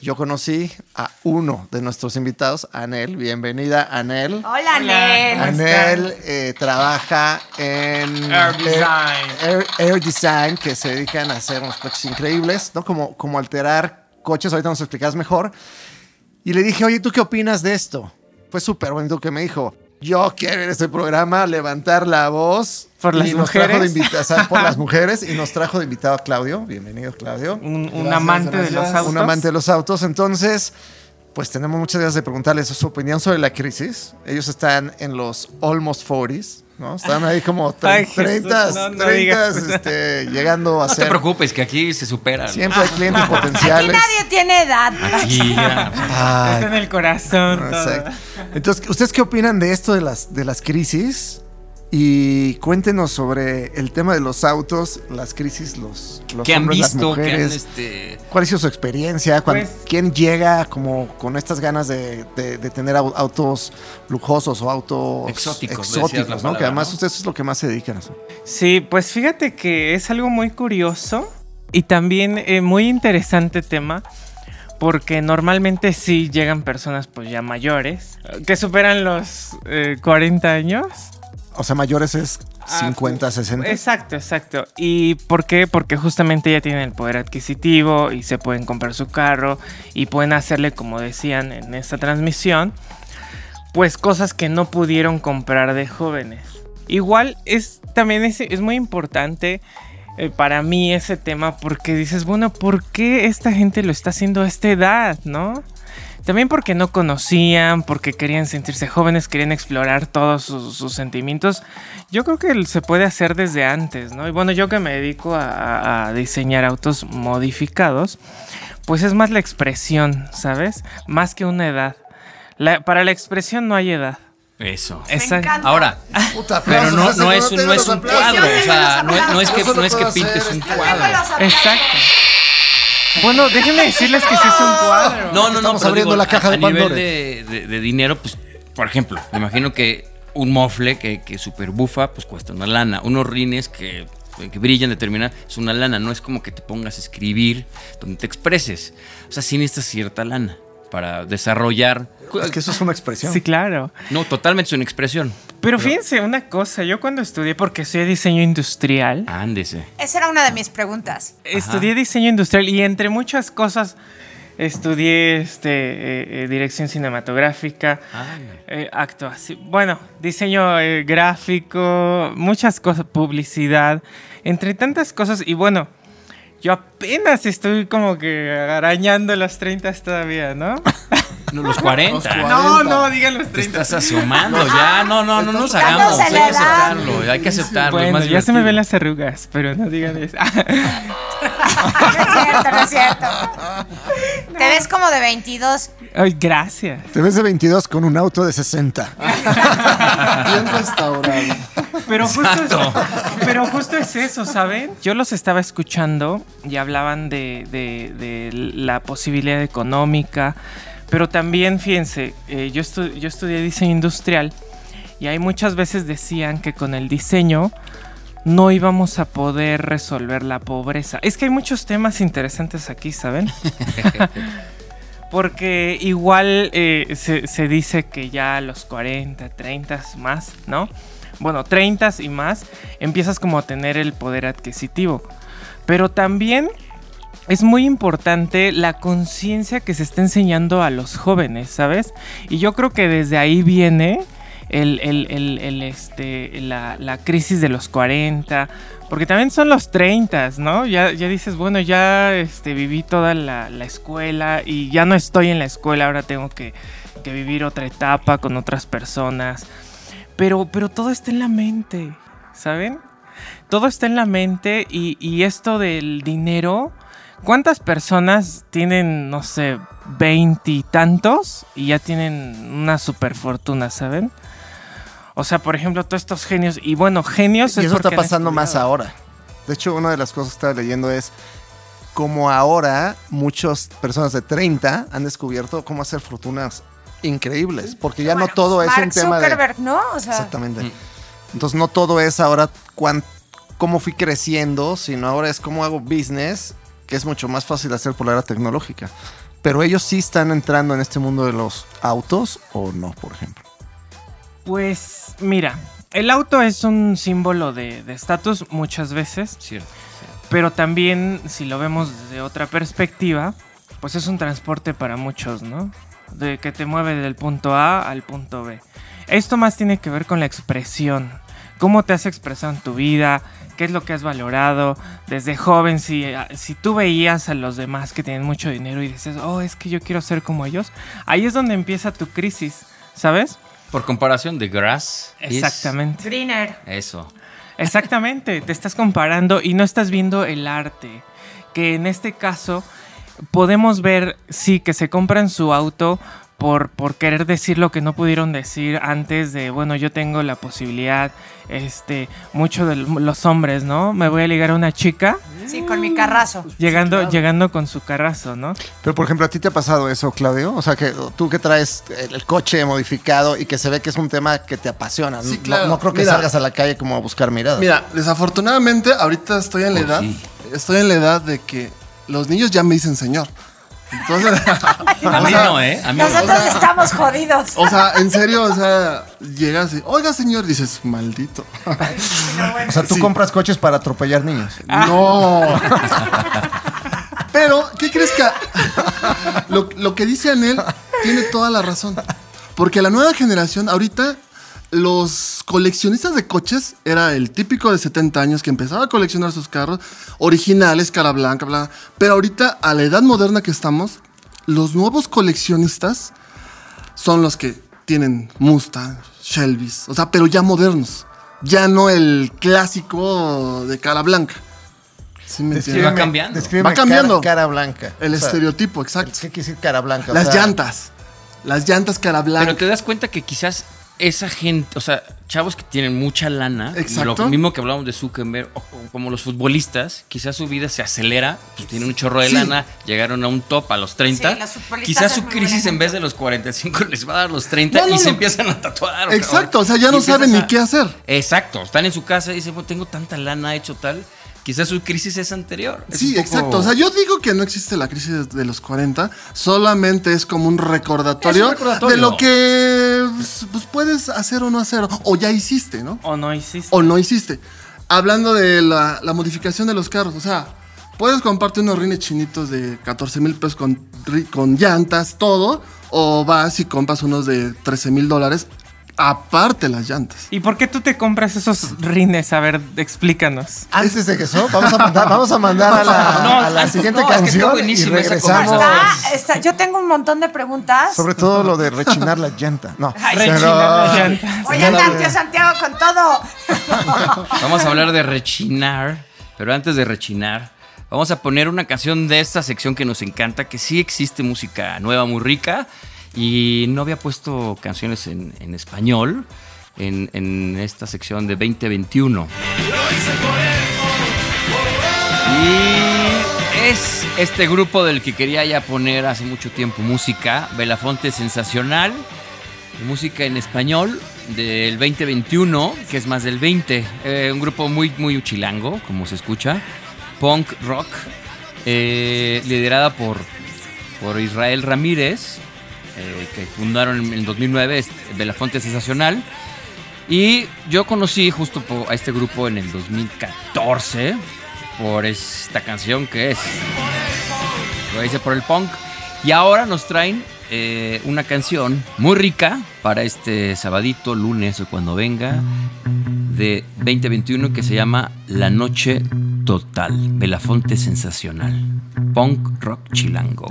yo conocí a uno de nuestros invitados, Anel. Bienvenida, Anel. Hola, Nel. Anel eh, trabaja en Air Design. Air, Air Design, que se dedican a hacer unos coches increíbles, ¿no? Como, como alterar coches, ahorita nos explicas mejor. Y le dije, oye, ¿tú qué opinas de esto? Fue súper bonito que me dijo, yo quiero en este programa levantar la voz. Por las y nos trajo de mujeres. invita- o sea, por las mujeres. Y nos trajo de invitado a Claudio. Bienvenido, Claudio. Un, un amante de los autos. Un amante de los autos. Entonces, pues tenemos muchas ganas de preguntarles su opinión sobre la crisis. Ellos están en los almost 40s, ¿no? Están ahí como tre- Ay, Jesús, 30, no, no 30, digas. este, llegando a No te ser... preocupes, que aquí se superan. Siempre hay clientes Aquí potenciales. nadie tiene edad. Aquí ya. Ay, Está en el corazón. todo. Exacto. Entonces, ¿ustedes qué opinan de esto de las, de las crisis? Y cuéntenos sobre el tema de los autos, las crisis, los, los ¿Qué han las visto? ¿Qué han, mujeres. este... ¿Cuál ha sido su experiencia? Pues- ¿Quién llega como con estas ganas de, de- de tener au- autos lujosos o autos Exóticos, exóticos, ¿no? palabra, que además ¿no? ustedes es lo que más se dedican a eso. Sí, pues fíjate que es algo muy curioso y también eh, muy interesante tema. Porque normalmente sí llegan personas pues ya mayores, que superan los eh, 40 años. O sea, mayores es Ah, 50, 60. Exacto, exacto. ¿Y por qué? Porque justamente ya tienen el poder adquisitivo y se pueden comprar su carro y pueden hacerle, como decían en esta transmisión, pues cosas que no pudieron comprar de jóvenes. Igual es también es, es muy importante eh, para mí ese tema porque dices, bueno, ¿por qué esta gente lo está haciendo a esta edad, no? También porque no conocían, porque querían sentirse jóvenes, querían explorar todos sus, sus sentimientos. Yo creo que se puede hacer desde antes, ¿no? Y bueno, yo que me dedico a, a- diseñar autos modificados, pues es más la expresión, ¿sabes? Más que una edad. La- para la expresión no hay edad. Eso. Ahora, Puta, pero aplausos, no, ese no es, un- no es un cuadro, o sea, no, es- no es que, no es que pintes un este- cuadro. Exacto. Bueno, déjenme decirles que sí es un cuadro. No, no, no, Estamos pero abriendo digo, la caja a, de a nivel de, de- de dinero, pues, por ejemplo, me imagino que un mofle que, que super bufa, pues cuesta una lana. Unos rines que, que brillan determinada, es una lana. No es como que te pongas a escribir donde te expreses. O sea, sí necesitas cierta lana para desarrollar. Es que eso es una expresión. Sí, claro. No, totalmente es una expresión. Pero fíjense una cosa, yo cuando estudié, porque soy diseño industrial, Ándese. Esa era una de mis preguntas. estudié diseño industrial y entre muchas cosas estudié este, eh, eh, dirección cinematográfica, eh, actuación, bueno, diseño eh, gráfico, muchas cosas, publicidad, entre tantas cosas y bueno, yo apenas estoy como que arañando los 30 todavía, ¿no? No, los 40. No, no, digan los Te 30. estás asomando ya. No, no, no nos hagamos. Hay que aceptarlo. Hay que aceptarlo. Bueno, ya se me ven las arrugas, pero no digan eso. No es cierto, no es cierto. Te ves como de 22. Ay, gracias. Te ves de 22 con un auto de 60. Bien restaurado. Pero justo, es, pero justo es eso, ¿saben? Yo los estaba escuchando y hablaban de, de- de la posibilidad económica, pero también, fíjense, eh, yo, estu- yo estudié diseño industrial y ahí muchas veces decían que con el diseño no íbamos a poder resolver la pobreza. Es que hay muchos temas interesantes aquí, ¿saben? Porque igual eh, se, se dice que ya a los 40, 30 más, ¿no? Bueno, 30 y más, empiezas como a tener el poder adquisitivo. Pero también es muy importante la conciencia que se está enseñando a los jóvenes, ¿sabes? Y yo creo que desde ahí viene el, el- el- este, la, la crisis de los 40, porque también son los 30, ¿no? Ya, ya dices, bueno, ya este, viví toda la, la escuela y ya no estoy en la escuela, ahora tengo que, que vivir otra etapa con otras personas. Pero, pero todo está en la mente, ¿saben? Todo está en la mente y, y esto del dinero, ¿cuántas personas tienen, no sé, veintitantos y ya tienen una super fortuna, ¿saben? O sea, por ejemplo, todos estos genios, y bueno, genios Y es eso está pasando más ahora. De hecho, una de las cosas que estaba leyendo es como ahora muchas personas de 30 han descubierto cómo hacer fortunas increíbles, porque ya no todo es un tema de... Zuckerberg, ¿no? O sea, Exactamente. Entonces no todo es ahora cuán- cómo fui creciendo, sino ahora es cómo hago business, que es mucho más fácil hacer por la era tecnológica. Pero ellos sí están entrando en este mundo de los autos o no, por ejemplo. Pues mira, el auto es un símbolo de de estatus muchas veces. Cierto. Pero también, si lo vemos desde otra perspectiva, pues es un transporte para muchos, ¿no? De que te mueve del punto A al punto B. Esto más tiene que ver con la expresión. Cómo te has expresado en tu vida, qué es lo que has valorado. Desde joven, si, si tú veías a los demás que tienen mucho dinero y dices, oh, es que yo quiero ser como ellos, ahí es donde empieza tu crisis, ¿sabes? Por comparación de Grass. is- Exactamente. Greener. Eso. Exactamente, te estás comparando y no estás viendo el arte. Que en este caso podemos ver, sí, que se compran su auto por, por querer decir lo que no pudieron decir antes de, bueno, yo tengo la posibilidad, este, mucho de los hombres, ¿no? Me voy a ligar a una chica Sí, con mi carrazo. llegando, llegando con su carrazo, ¿no? Pero por ejemplo, ¿a ti te ha pasado eso, Claudio? O sea, que tú que traes el, el coche modificado y que se ve que es un tema que te apasiona. Sí, No- claro. No, creo que Mira. salgas a la calle como a buscar miradas. Mira, desafortunadamente ahorita estoy en la Oh, edad, sí. estoy en la edad de que los niños ya me dicen señor. Entonces, A mí no, ¿eh? A mí no. Nosotros estamos jodidos. o sea, en serio, o sea, llegas y, oiga señor, dices, maldito. O sea, tú compras coches para atropellar niños. No. Pero, ¿qué crees que lo, lo que dice Anel tiene toda la razón? Porque la nueva generación, ahorita, los coleccionistas de coches era el típico de 70 años que empezaba a coleccionar sus carros originales, cara blanca, bla. Pero ahorita, a la edad moderna que estamos, los nuevos coleccionistas son los que tienen Mustang, Shelby's, o sea, pero ya modernos. Ya no el clásico de cara blanca. ¿Sí me entiendes? Va cambiando. Descríbeme Va cambiando. Cara, cara blanca. El O sea, estereotipo, exacto. ¿Qué quiere decir cara blanca? O Las sea, llantas. Las llantas cara blanca. Pero te das cuenta que quizás esa gente, o sea, chavos que tienen mucha lana, Exacto. lo mismo que hablamos de Zuckerberg, o, o como los futbolistas, quizás su vida se acelera, pues tienen un chorro de Sí. lana, llegaron a un top a los 30, Sí, los futbolistas quizás su crisis en vez de los 45 les va a dar los 30 No, no, y se empiezan a tatuar. Exacto, o sea, ya no saben ni a- qué hacer. Exacto, están en su casa y dicen, bueno, tengo tanta lana, he hecho tal, quizás su crisis es anterior. Es Sí, poco- exacto. O sea, yo digo que no existe la crisis de los 40, solamente es como un recordatorio, Es un recordatorio. de lo que pues, pues, puedes hacer o no hacer, o ya hiciste, ¿no? O no hiciste. O no hiciste. Hablando de la, la modificación de los carros, o sea, puedes comprarte unos rines chinitos de 14 mil pesos con, con llantas, todo, o vas y compras unos de 13 mil dólares, aparte las llantas. ¿Y por qué tú te compras esos rines? A ver, explícanos. Antes de eso, vamos a mandar, vamos a, mandar a la, No, a la antes- siguiente no, es que está canción y regresamos. conversación. Está- está- yo tengo un montón de preguntas. Sobre todo lo de rechinar la llanta. No. Ay, pero- rechinar la llanta. Oye, anda, tío Santiago, con todo. Vamos a hablar de rechinar, pero antes de rechinar, vamos a poner una canción de esta sección que nos encanta, que sí existe música nueva muy rica y no había puesto canciones en, español en, en esta sección de 2021. Y es este grupo del que quería ya poner hace mucho tiempo música, Belafonte Sensacional, música en español del 2021, que es más del 20. Eh, un grupo muy, muy chilango, como se escucha. Punk rock, eh, liderada por por Israel Ramírez, eh, que fundaron en el 2009 es Belafonte Sensacional. Y yo conocí justo a este grupo en el 2014 por esta canción que es lo hice por el punk. Y ahora nos traen eh, una canción muy rica para este sabadito, lunes o cuando venga de 2021 que se llama La Noche Total. Belafonte Sensacional. Punk Rock Chilango.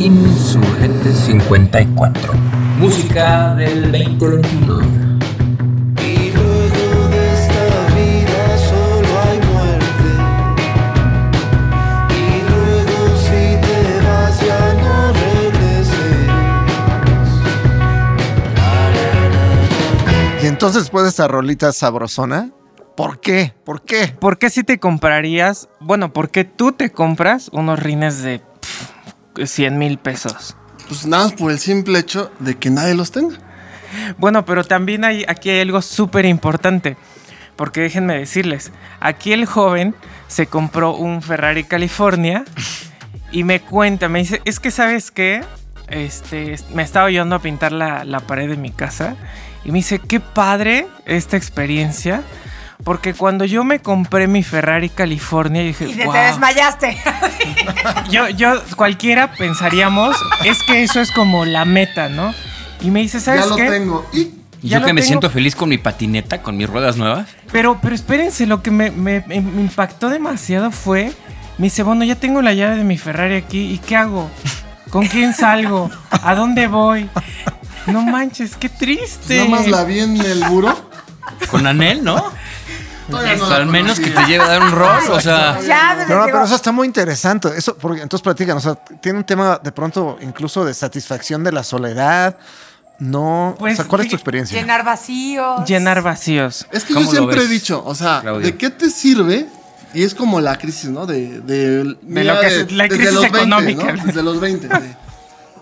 Insurgente 54. Música del 2021. Y luego de esta vida solo hay muerte. Y luego si te vas ya no regreses. Y entonces después de esa rolita sabrosona, ¿por qué? ¿Por qué? ¿Por qué si te comprarías, bueno, por qué tú te compras unos rines de pff, 100 mil pesos? Pues nada más por el simple hecho de que nadie los tenga. Bueno, pero también hay, aquí hay algo súper importante. Porque déjenme decirles, aquí el joven se compró un Ferrari California y me cuenta, me dice, es que sabes qué, este, me estaba ayudando a pintar la, la pared de mi casa y me dice, qué padre esta experiencia. Porque cuando yo me compré mi Ferrari California, dije, Y te, desmayaste. yo, yo, cualquiera pensaríamos, es que eso es como la meta, ¿no? Y me dice, ¿sabes ya lo qué? tengo. Y Y Ya yo que me tengo. siento feliz con mi patineta, con mis ruedas nuevas. Pero, pero espérense, lo que me, me- me impactó demasiado fue, me dice, bueno, ya tengo la llave de mi Ferrari aquí, ¿y qué hago? ¿Con quién salgo? ¿A dónde voy? No manches, qué triste. nada más la vi en el buró. Con Anel, ¿no? Todavía no Pues la al menos que te lleve a dar un rol, o sea. Ya, desde No, pero eso está muy interesante. Eso, porque, entonces platican, o sea, tiene un tema de pronto incluso de satisfacción de la soledad. No. Pues, o sea, ¿cuál es tu experiencia? Llenar vacíos. Llenar vacíos. Es que yo ¿Cómo lo siempre he dicho, o sea, Claudio? ¿de qué te sirve? Y es como la crisis, ¿no? De, de, mira, lo que es- la desde crisis los 20, económica. ¿no? Desde los 20. de-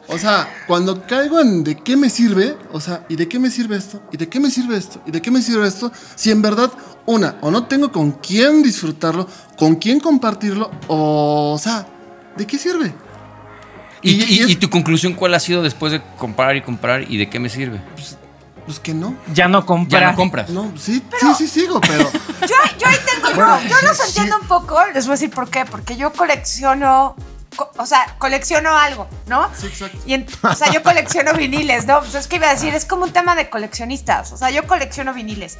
o sea, cuando caigo en de qué me sirve, o sea, ¿y de qué me sirve esto? ¿Y de qué me sirve esto? ¿Y de qué me sirve esto? Si en verdad, una, o no tengo con quién disfrutarlo, con quién compartirlo, o, o sea, ¿de qué sirve? ¿Y, Y- y- y es- y tu conclusión cuál ha sido después de comprar y comprar y de qué me sirve? Pues que no. Ya no comprar. Ya no compras. No, sí, sí, sí sigo, pero Yo, yo ahí tengo, yo, yo los entiendo un poco, les voy a decir por qué, porque yo colecciono, co- o sea, colecciono algo, ¿no? Sí, exacto. Y en- o sea, yo colecciono viniles, ¿no? Pues es que iba a decir, es como un tema de coleccionistas, o sea, yo colecciono viniles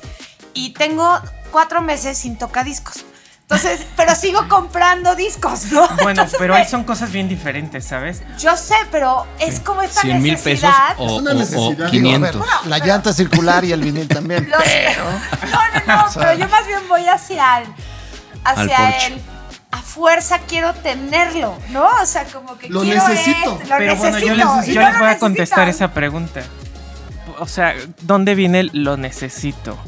y tengo cuatro meses sin tocadiscos. Entonces, pero sigo comprando discos, ¿no? Bueno, Entonces, pero ahí son cosas bien diferentes, ¿sabes? Yo sé, pero es como esta 100 mil pesos necesidad. o, Es una o- o necesidad. Digo, a ver, 500. la llanta circular y el vinil también. Los- no, no, no, pero yo más bien voy hacia el, hacia el, fuerza quiero tenerlo, ¿no? O sea, como que Lo quiero necesito. esto, lo Pero bueno, yo les, y yo no les lo voy a contestar esa pregunta. O sea, ¿dónde viene el lo necesito?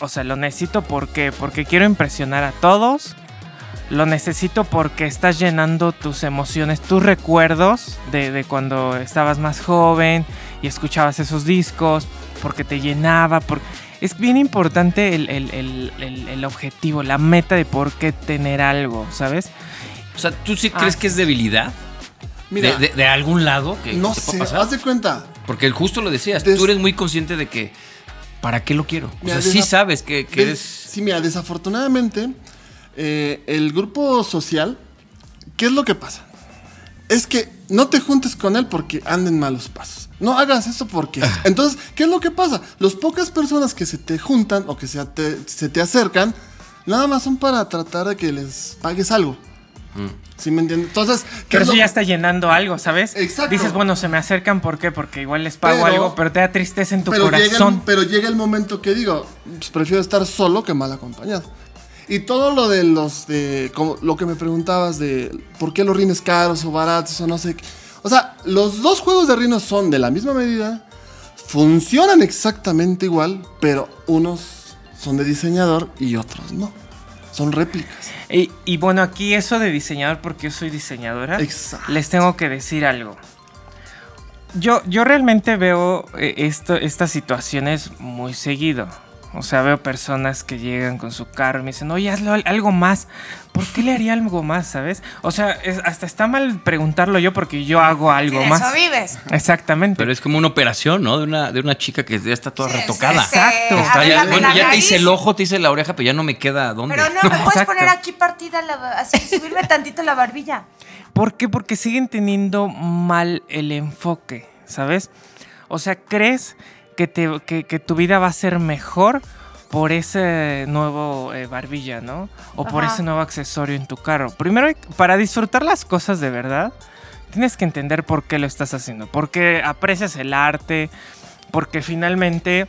O sea, lo necesito ¿por qué? Porque quiero impresionar a todos. Lo necesito porque estás llenando tus emociones, tus recuerdos de, de cuando estabas más joven y escuchabas esos discos, porque te llenaba. Por... Es bien importante el, el- el- el- el objetivo, la meta de por qué tener algo, ¿sabes? O sea, ¿tú sí Ah. crees que es debilidad? mira, de, de- de algún lado que no te pueda sé, pasar? haz de cuenta. Porque justo lo decías, Des- tú eres muy consciente de que ¿para qué lo quiero? O Mira, sea, sí sabes que, que Des- Sí, mira, desafortunadamente, eh, el grupo social, ¿qué es lo que pasa? Es que no te juntes con él porque anden malos pasos. No hagas eso porque... Entonces, ¿qué es lo que pasa? Las pocas personas que se te juntan o que se te, se te acercan, nada más son para tratar de que les pagues algo. ¿Sí me entiendes? Entonces, ¿qué Pero es eso lo- ya está llenando algo, ¿sabes? Exacto. Dices, bueno, se me acercan, ¿por qué? Porque igual les pago Pero- algo, pero te da tristeza en tu pero llega, el, corazón. pero llega el momento que digo, pues, prefiero estar solo que mal acompañado. Y todo lo de los de como lo que me preguntabas de por qué los rines caros o baratos o no sé qué. O sea, los dos juegos de rinos son de la misma medida, funcionan exactamente igual, pero unos son de diseñador y otros no. Son réplicas. Y, y bueno, aquí eso de diseñador, porque yo soy diseñadora, Exacto. les tengo que decir algo. Yo, yo realmente veo eh, esto, estas situaciones muy seguido. O sea, veo personas que llegan con su carro y me dicen, oye, hazlo al- algo más. ¿Por qué le haría algo más, sabes? O sea, es- hasta está mal preguntarlo yo porque yo hago algo más. eso vives. Exactamente. Pero es como una operación, ¿no? De una, de una chica que ya está toda retocada. Exacto. Está ya- Arréglame bueno, ya te hice el ojo, te hice la oreja, pero ya no me queda dónde. Pero no, me puedes Exacto. poner aquí partida, la, así, subirme tantito la barbilla. ¿Por qué? Porque siguen teniendo mal el enfoque, ¿sabes? O sea, crees que, te, que, que tu vida va a ser mejor por ese nuevo eh, barbilla, ¿no? O por ese nuevo accesorio en tu carro. Primero, para disfrutar las cosas de verdad, tienes que entender por qué lo estás haciendo. Porque aprecias el arte, porque finalmente,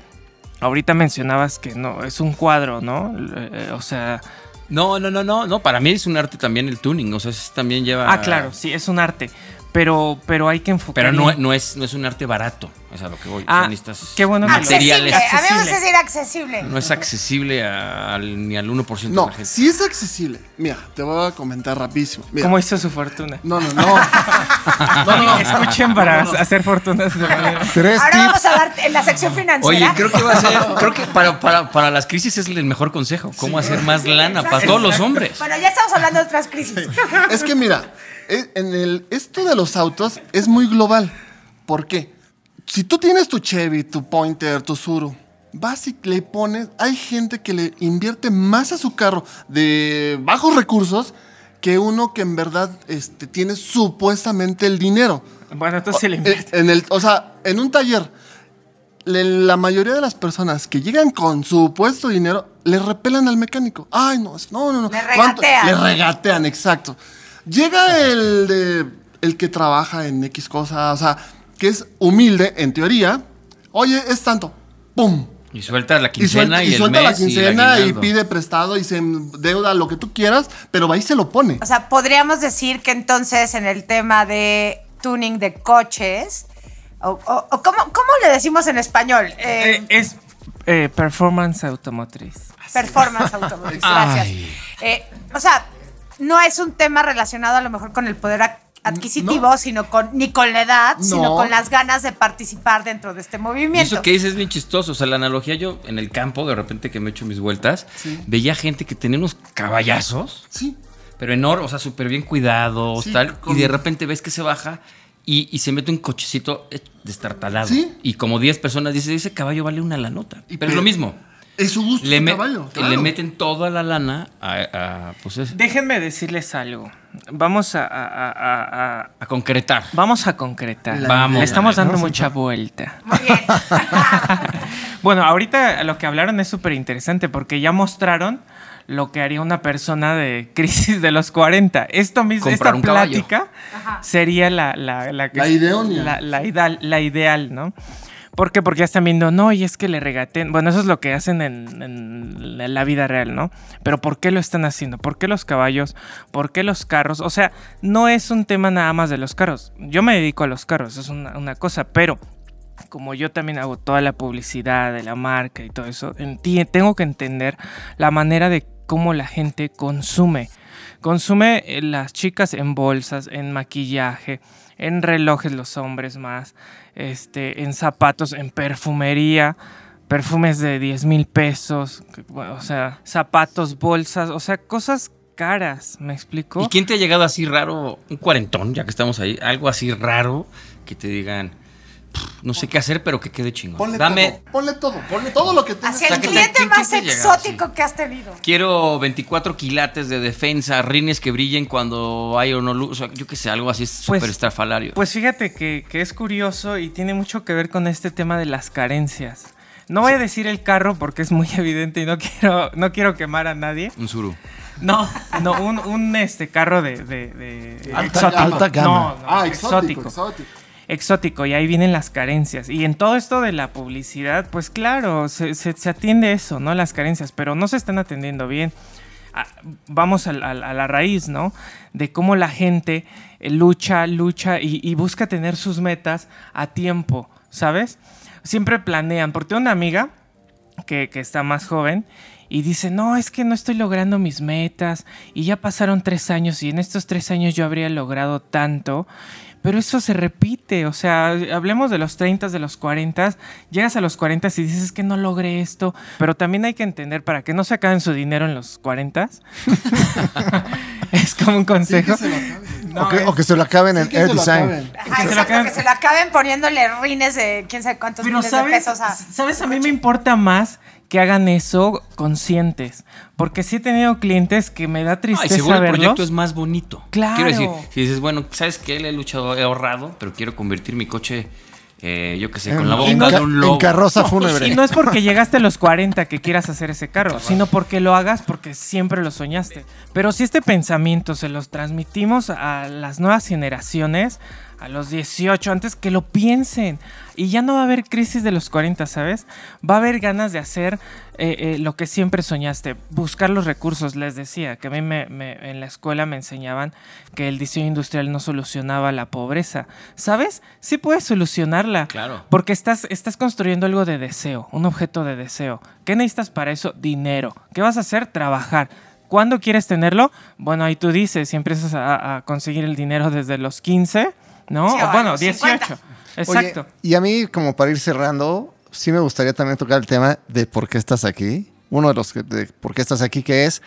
ahorita mencionabas que no, es un cuadro, ¿no? Eh, o sea... No, no, no, no, no. Para mí es un arte también el tuning. O sea, es- también lleva. Ah, claro, sí, es un arte. Pero, pero hay que enfocar. Pero no, no es, no es un arte barato. Es a lo que voy. Ah, Son estas qué bueno materiales. Accesible. A mí me gusta decir accesible. No es accesible a- al- ni al 1% de No, la gente. sí es accesible. Mira, te voy a comentar rapidísimo. Mira. ¿Cómo hizo su fortuna? No, no, no. No, no, escuchen para hacer fortunas de manera. Tres Ahora tips. vamos a dar en la sección financiera. Oye, creo que va a ser. Creo que para, para, para las crisis es el mejor consejo. Cómo hacer más lana para todos los hombres. Bueno, ya estamos hablando de otras crisis. Es que mira, e- en el, esto de los autos es muy global. ¿Por qué? Si tú tienes tu Chevy, tu Pointer, tu Suru, vas y le pones, hay gente que le invierte más a su carro de bajos recursos que uno que en verdad este, tiene supuestamente el dinero. Bueno, entonces se le invierte. En el, o sea, en un taller, le- la mayoría de las personas que llegan con supuesto dinero le repelan al mecánico. Ay, no, es- no, no, no. Le ¿Cuánto? regatean. Le regatean, exacto. Llega el de el que trabaja en X cosa, o sea, que es humilde en teoría. Oye, es tanto. ¡Pum! Y suelta la Y quincena suelta, y, y el suelta la mes y quincena y, pide prestado y se endeuda lo que tú quieras, pero va y se lo pone. O sea, podríamos decir que entonces en el tema de tuning de coches, o, o- o ¿cómo, cómo le decimos en español? Eh, Eh, es eh, performance automotriz. performance automotriz. Gracias. Eh, o sea, no es un tema relacionado a lo mejor con el poder adquisitivo, sino con ni con la edad, sino No. con las ganas de participar dentro de este movimiento. eso que dices es bien chistoso. O sea, la analogía yo en el campo, de repente que me echo mis vueltas, veía gente que tenía unos caballazos, Sí. pero enormes, o sea, súper bien cuidados, Sí, tal. con- Y de repente ves que se baja y, y se mete un cochecito eh, destartalado. Sí. Y como 10 personas dicen, ese caballo vale una la nota. Pero es lo mismo. Es su gusto, Le, caballo. le meten toda la lana a, a, pues eso, Déjenme decirles algo. Vamos a, a- a- a- a- a concretar. vamos a concretar. La Vamos. Le estamos dando Vamos mucha vuelta. Muy bien. Bueno, ahorita lo que hablaron es súper interesante porque ya mostraron lo que haría una persona de crisis de los 40. Esto mismo, esta plática sería la, la, que-. La, la ideal, la ideal, ¿no? ¿Por qué? Porque ya están viendo, no, y es que le regaten. Bueno, eso es lo que hacen en, la vida real, ¿no? Pero ¿por qué lo están haciendo? ¿Por qué los caballos? ¿Por qué los carros? O sea, no es un tema nada más de los carros. Yo me dedico a los carros, es una, una cosa, pero como yo también hago toda la publicidad de la marca y todo eso, tengo que entender la manera de cómo la gente consume. Consume eh, las chicas en bolsas, en maquillaje, en relojes los hombres más, este, en zapatos, en perfumería, perfumes de 10 mil pesos, o sea, zapatos, bolsas, o sea, cosas caras, ¿me explico? ¿Y quién te ha llegado así raro, un cuarentón, ya que estamos ahí, algo así raro que te digan, "Pff, no sé qué hacer, pero que quede chingón? Ponle Dame, todo, ponle todo, ponle todo lo que tengas. Hacia O sea, el cliente ¿quién- más exótico que has tenido. quiero 24 quilates de defensa, rines que brillen cuando hay o no luz, o sea, yo qué sé, algo así es Pues- súper estrafalario. Pues fíjate que, que es curioso y tiene mucho que ver con este tema de las carencias. No voy a decir el carro porque es muy evidente y no quiero, no quiero quemar a nadie. un suru. No, no, un, un, este carro de, de- de- Alta exótico. gama. Alta gama. No, no, Ah, exótico, exótico. exótico. Exótico, y ahí vienen las carencias. Y en todo esto de la publicidad, pues claro, se, atiende eso, ¿no? Las carencias, pero no se están atendiendo bien. Ah, Vamos a, la raíz, ¿no? De cómo la gente eh, lucha, lucha y, busca tener sus metas a tiempo, ¿sabes? Siempre planean, porque una amiga que está más joven y dice, no, es que no estoy logrando mis metas y ya pasaron tres años y en estos tres años yo habría logrado tanto, Pero eso se repite, o sea, hablemos de los 30, de los 40, llegas a los 40 y dices "Es que no logré esto, pero también hay que entender para que no se acaben su dinero en los 40. es como un consejo. o, que, o que se lo acaben en Air Design. Ajá, se lo exacto, acaben- que se lo acaben poniéndole rines de quién sabe cuántos Pero miles sabes, de pesos a... sabes, a mí me importa más que hagan eso conscientes, porque sí he tenido clientes que me da Ah, y tristeza seguro el proyecto es más bonito. Claro. Quiero decir, si dices, bueno, ¿sabes qué? Le he luchado, he ahorrado, pero quiero convertir mi coche, eh, yo qué sé, con En- la en boca ca- de un en lobo. carroza No, fúnebre. Y no es porque llegaste a los 40 que quieras hacer ese carro, sino porque lo hagas porque siempre lo soñaste. Pero si este pensamiento se los transmitimos a las nuevas generaciones, a los 18, antes que lo piensen. Y ya no va a haber crisis de los 40, ¿sabes? Va a haber ganas de hacer eh, eh, lo que siempre soñaste, buscar los recursos. Les decía que a mí me- me- en la escuela me enseñaban que el diseño industrial no solucionaba la pobreza. ¿Sabes? Sí puedes solucionarla. Claro. Porque estás, estás construyendo algo de deseo, un objeto de deseo. ¿Qué necesitas para eso? Dinero. ¿Qué vas a hacer? Trabajar. ¿Cuándo quieres tenerlo? Bueno, ahí tú dices, si empiezas a, a conseguir el dinero desde los 15, ¿no? Sí, O bueno, los 18. 50. Exacto. Oye, y a mí, como para ir cerrando, sí me gustaría también tocar el tema de por qué estás aquí. Uno de los que, de por qué estás aquí, que es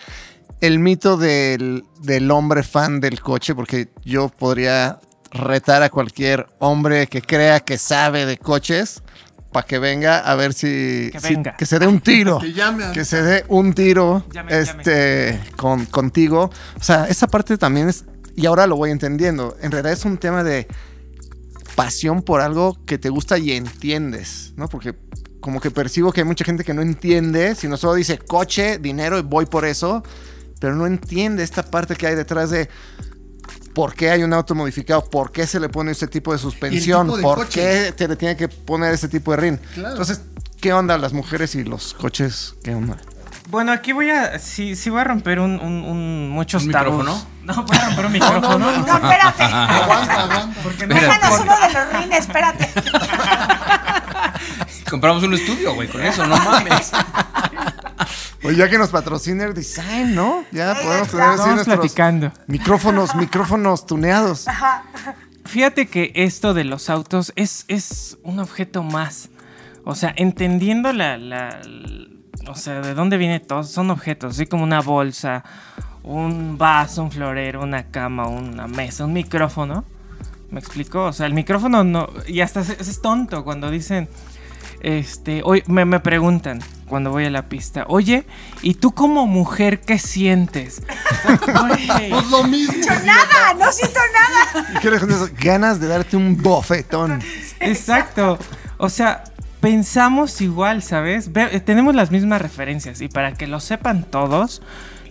el mito del, del hombre fan del coche, porque yo podría retar a cualquier hombre que crea que sabe de coches para que venga a ver si, Que si- venga. que se dé un tiro. Que llame a- que se dé un tiro Llame, este Con, contigo. O sea, esa parte también es, y ahora lo voy entendiendo, en realidad es un tema de pasión por algo que te gusta y entiendes, ¿no? Porque como que percibo que hay mucha gente que no entiende, sino solo dice coche, dinero y voy por eso, pero no entiende esta parte que hay detrás de por qué hay un auto modificado, por qué se le pone ese tipo de suspensión, tipo de por coche. qué te le tiene que poner ese tipo de rin. Claro. Entonces, ¿qué onda las mujeres y los coches? ¿Qué onda? Bueno, aquí voy a. Sí, sí voy a romper un, un- un- muchos ¿Un tabús. micrófono? No, voy a romper un micrófono. No, espérate. Aguanta, aguanta. Porque no. Déjanos uno de los rines, espérate. Compramos un estudio, güey, con eso, no mames. Oye, ya que nos patrocina el design, ¿no? Ya podemos tener así Vamos nuestros platicando. micrófonos, micrófonos tuneados. Fíjate que esto de los autos es, es un objeto más. O sea, entendiendo la, la- O sea, de dónde viene todo. Son objetos, así como una bolsa, un vaso, un florero, una cama, una mesa, un micrófono. ¿Me explico? O sea, el micrófono no. Y hasta es, es tonto cuando dicen. Este. Hoy me, me preguntan cuando voy a la pista. Oye, ¿y tú como mujer qué sientes? Pues lo mismo. Nada, no siento nada. ¿Y qué le esas ganas de darte un bofetón? Exacto. O sea, pensamos igual, ¿sabes? Ve- eh, tenemos las mismas referencias y para que lo sepan todos,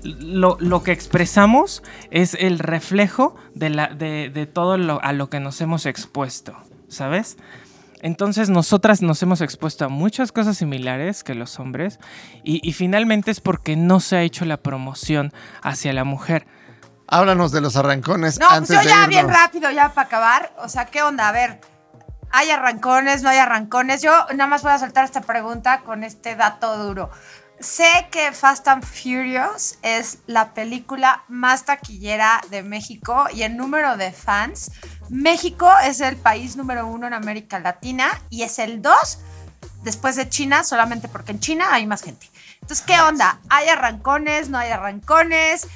lo, lo que expresamos es el reflejo de, la, de, de todo lo, a lo que nos hemos expuesto, ¿sabes? Entonces nosotras nos hemos expuesto a muchas cosas similares que los hombres y, y finalmente es porque no se ha hecho la promoción hacia la mujer. Háblanos de los arrancones No, pues antes yo de ya irnos. bien rápido, ya para acabar. O sea, ¿qué onda? A ver, ¿hay arrancones? ¿No hay arrancones? Yo nada más voy a soltar esta pregunta con este dato duro. Sé que Fast and Furious es la película más taquillera de México y en número de fans, México es el país número uno en América Latina y es el dos después de China, solamente porque en China hay más gente. Entonces, ¿qué onda? ¿Hay arrancones? ¿No hay arrancones?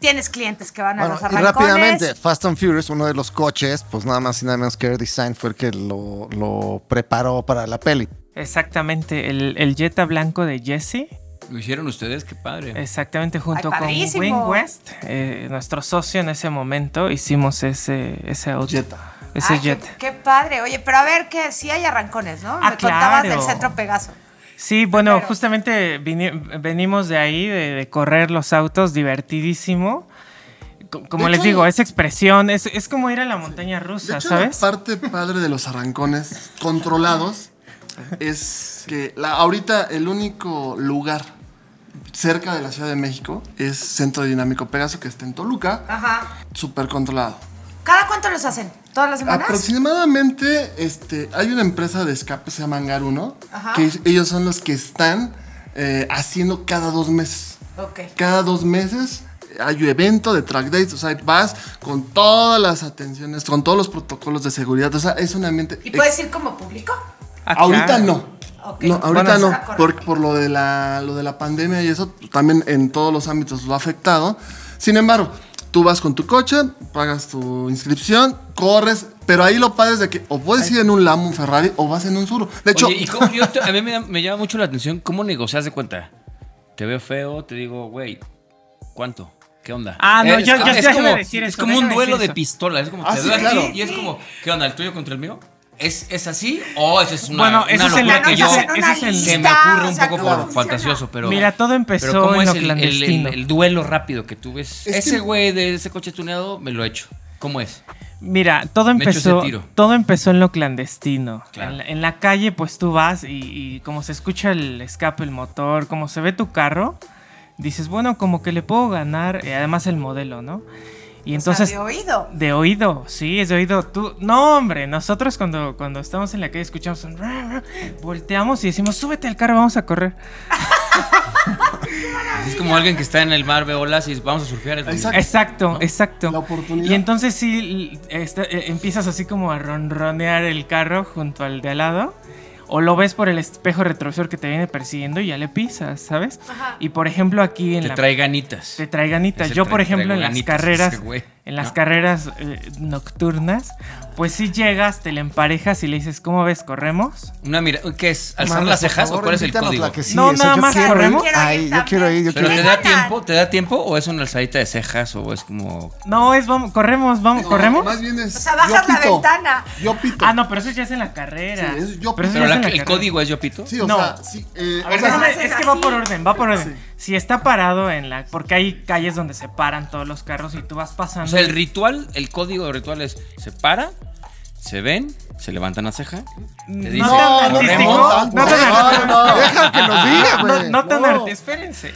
¿Tienes clientes que van a Bueno, los y arrancones? rápidamente, Fast and Furious, uno de los coches, pues nada más y nada menos que Air Design fue el que lo, lo preparó para la peli. Exactamente, el, el Jetta blanco de Jesse. ¿Lo hicieron ustedes? Qué padre. Exactamente, junto Ay, con. Wayne West, eh, nuestro socio en ese momento, hicimos ese, ese auto. Jetta. Ese Ay, qué- Jetta. Qué, padre. Oye, pero a ver, que sí hay arrancones, ¿no? Ah, Me contabas del centro Pegaso. Sí, bueno, justamente venimos de ahí, de, de correr los autos, divertidísimo. Co- Como De les hecho- digo, es expresión, es, es como ir a la montaña De rusa, hecho, ¿sabes? la parte padre de los arrancones controlados es que la, ahorita el único lugar cerca de la Ciudad de México es Centro Dinámico Pegaso, que está en Toluca, Ajá. súper controlado. ¿Cada cuánto los hacen? ¿Todas las semanas? Aproximadamente, este, hay una empresa de escape, se llama Hangar 1, Ajá. que ellos son los que están eh, haciendo cada dos meses. Ok. Cada dos meses hay evento de track days, o sea, vas con todas las atenciones, con todos los protocolos de seguridad, o sea, es un ambiente... ¿Y puedes ir como público? ahorita claro. no. No, ahorita Bueno, no, por, por lo, de la, lo de la pandemia y eso también en todos los ámbitos lo ha afectado. Sin embargo, tú vas con tu coche, pagas tu inscripción, corres, pero ahí lo padre es de que o puedes ir en un Lambo, un Ferrari, o vas en un Suro. De hecho, Oye, ¿y cómo yo te- a mí me, llama mucho la atención cómo negocias de cuenta. Te veo feo, te digo, güey, ¿cuánto? ¿Qué onda? Ah, no, Es- yo- yo es sí iba a como, decir es eso, como un duelo de eso. pistolas. Es como Ah, te sí, claro. y es como, ¿qué onda? ¿El tuyo contra el mío? ¿Es, es así? ¿O es una, Bueno, una ese es el- locura que yo se me ocurre o un sea, poco ¿cómo por funciona? fantasioso? Pero, Mira, todo empezó pero ¿cómo en es lo el, el- el- clandestino. el duelo rápido que tú ves? Es Ese güey de ese coche tuneado me lo he hecho. ¿Cómo es? Mira, todo empezó, todo empezó en lo clandestino. Claro. En, la, en la calle, pues tú vas y, y como se escucha el escape, el motor, como se ve tu carro, dices, bueno, como que le puedo ganar, además el modelo, ¿no? Y entonces... O sea, de oído. De oído, sí, es de oído. Tú, no, hombre, nosotros cuando, cuando estamos en la calle escuchamos un volteamos y decimos, súbete al carro, vamos a correr. Es como alguien que está en el mar, ve olas y dice, vamos a surfear. Exacto, exacto. La oportunidad. Y entonces sí, este, eh, empiezas así como a ronronear el carro junto al de al lado. O lo ves por el espejo retrovisor que te viene persiguiendo y ya le pisas, ¿sabes? Y por ejemplo aquí en Te la... trae ganitas. Te trae ganitas. Ese Yo, por ejemplo, en las ganitas, carreras, ese güey. En las ¿No? carreras eh, nocturnas, pues si llegas, te le emparejas y le dices, ¿cómo ves? ¿Corremos? Una mira, ¿qué es? ¿Alzar las cejas o cuál es el código? la que sí, No, eso, nada yo más quiero corremos. ir. Ay, yo quiero ir, yo ¿Pero quiero te ir. da tiempo? ¿Te da tiempo o es una alzadita de cejas o es como No, es vamos, corremos, vamos, no, ¿corremos? Más bien es. O sea, bajas yo la pito. ventana. Yo pito. Ah, no, pero eso ya es en la carrera. Sí, es yo Pero eso Pero ya es la- en la el carrera. código es yo pito. Sí, o No. sea, sí. eh, A o sea, es que va por orden, va por orden. Si está parado en la. Porque hay calles donde se paran todos los carros y tú vas pasando. O sea, el ritual, el código de ritual es se para, se ven, se levantan la ceja, te no dice, tan "Corremos". artístico. No tan artístico. no, Deja que nos diga, No, güey. no tan No. artístico. Espérense.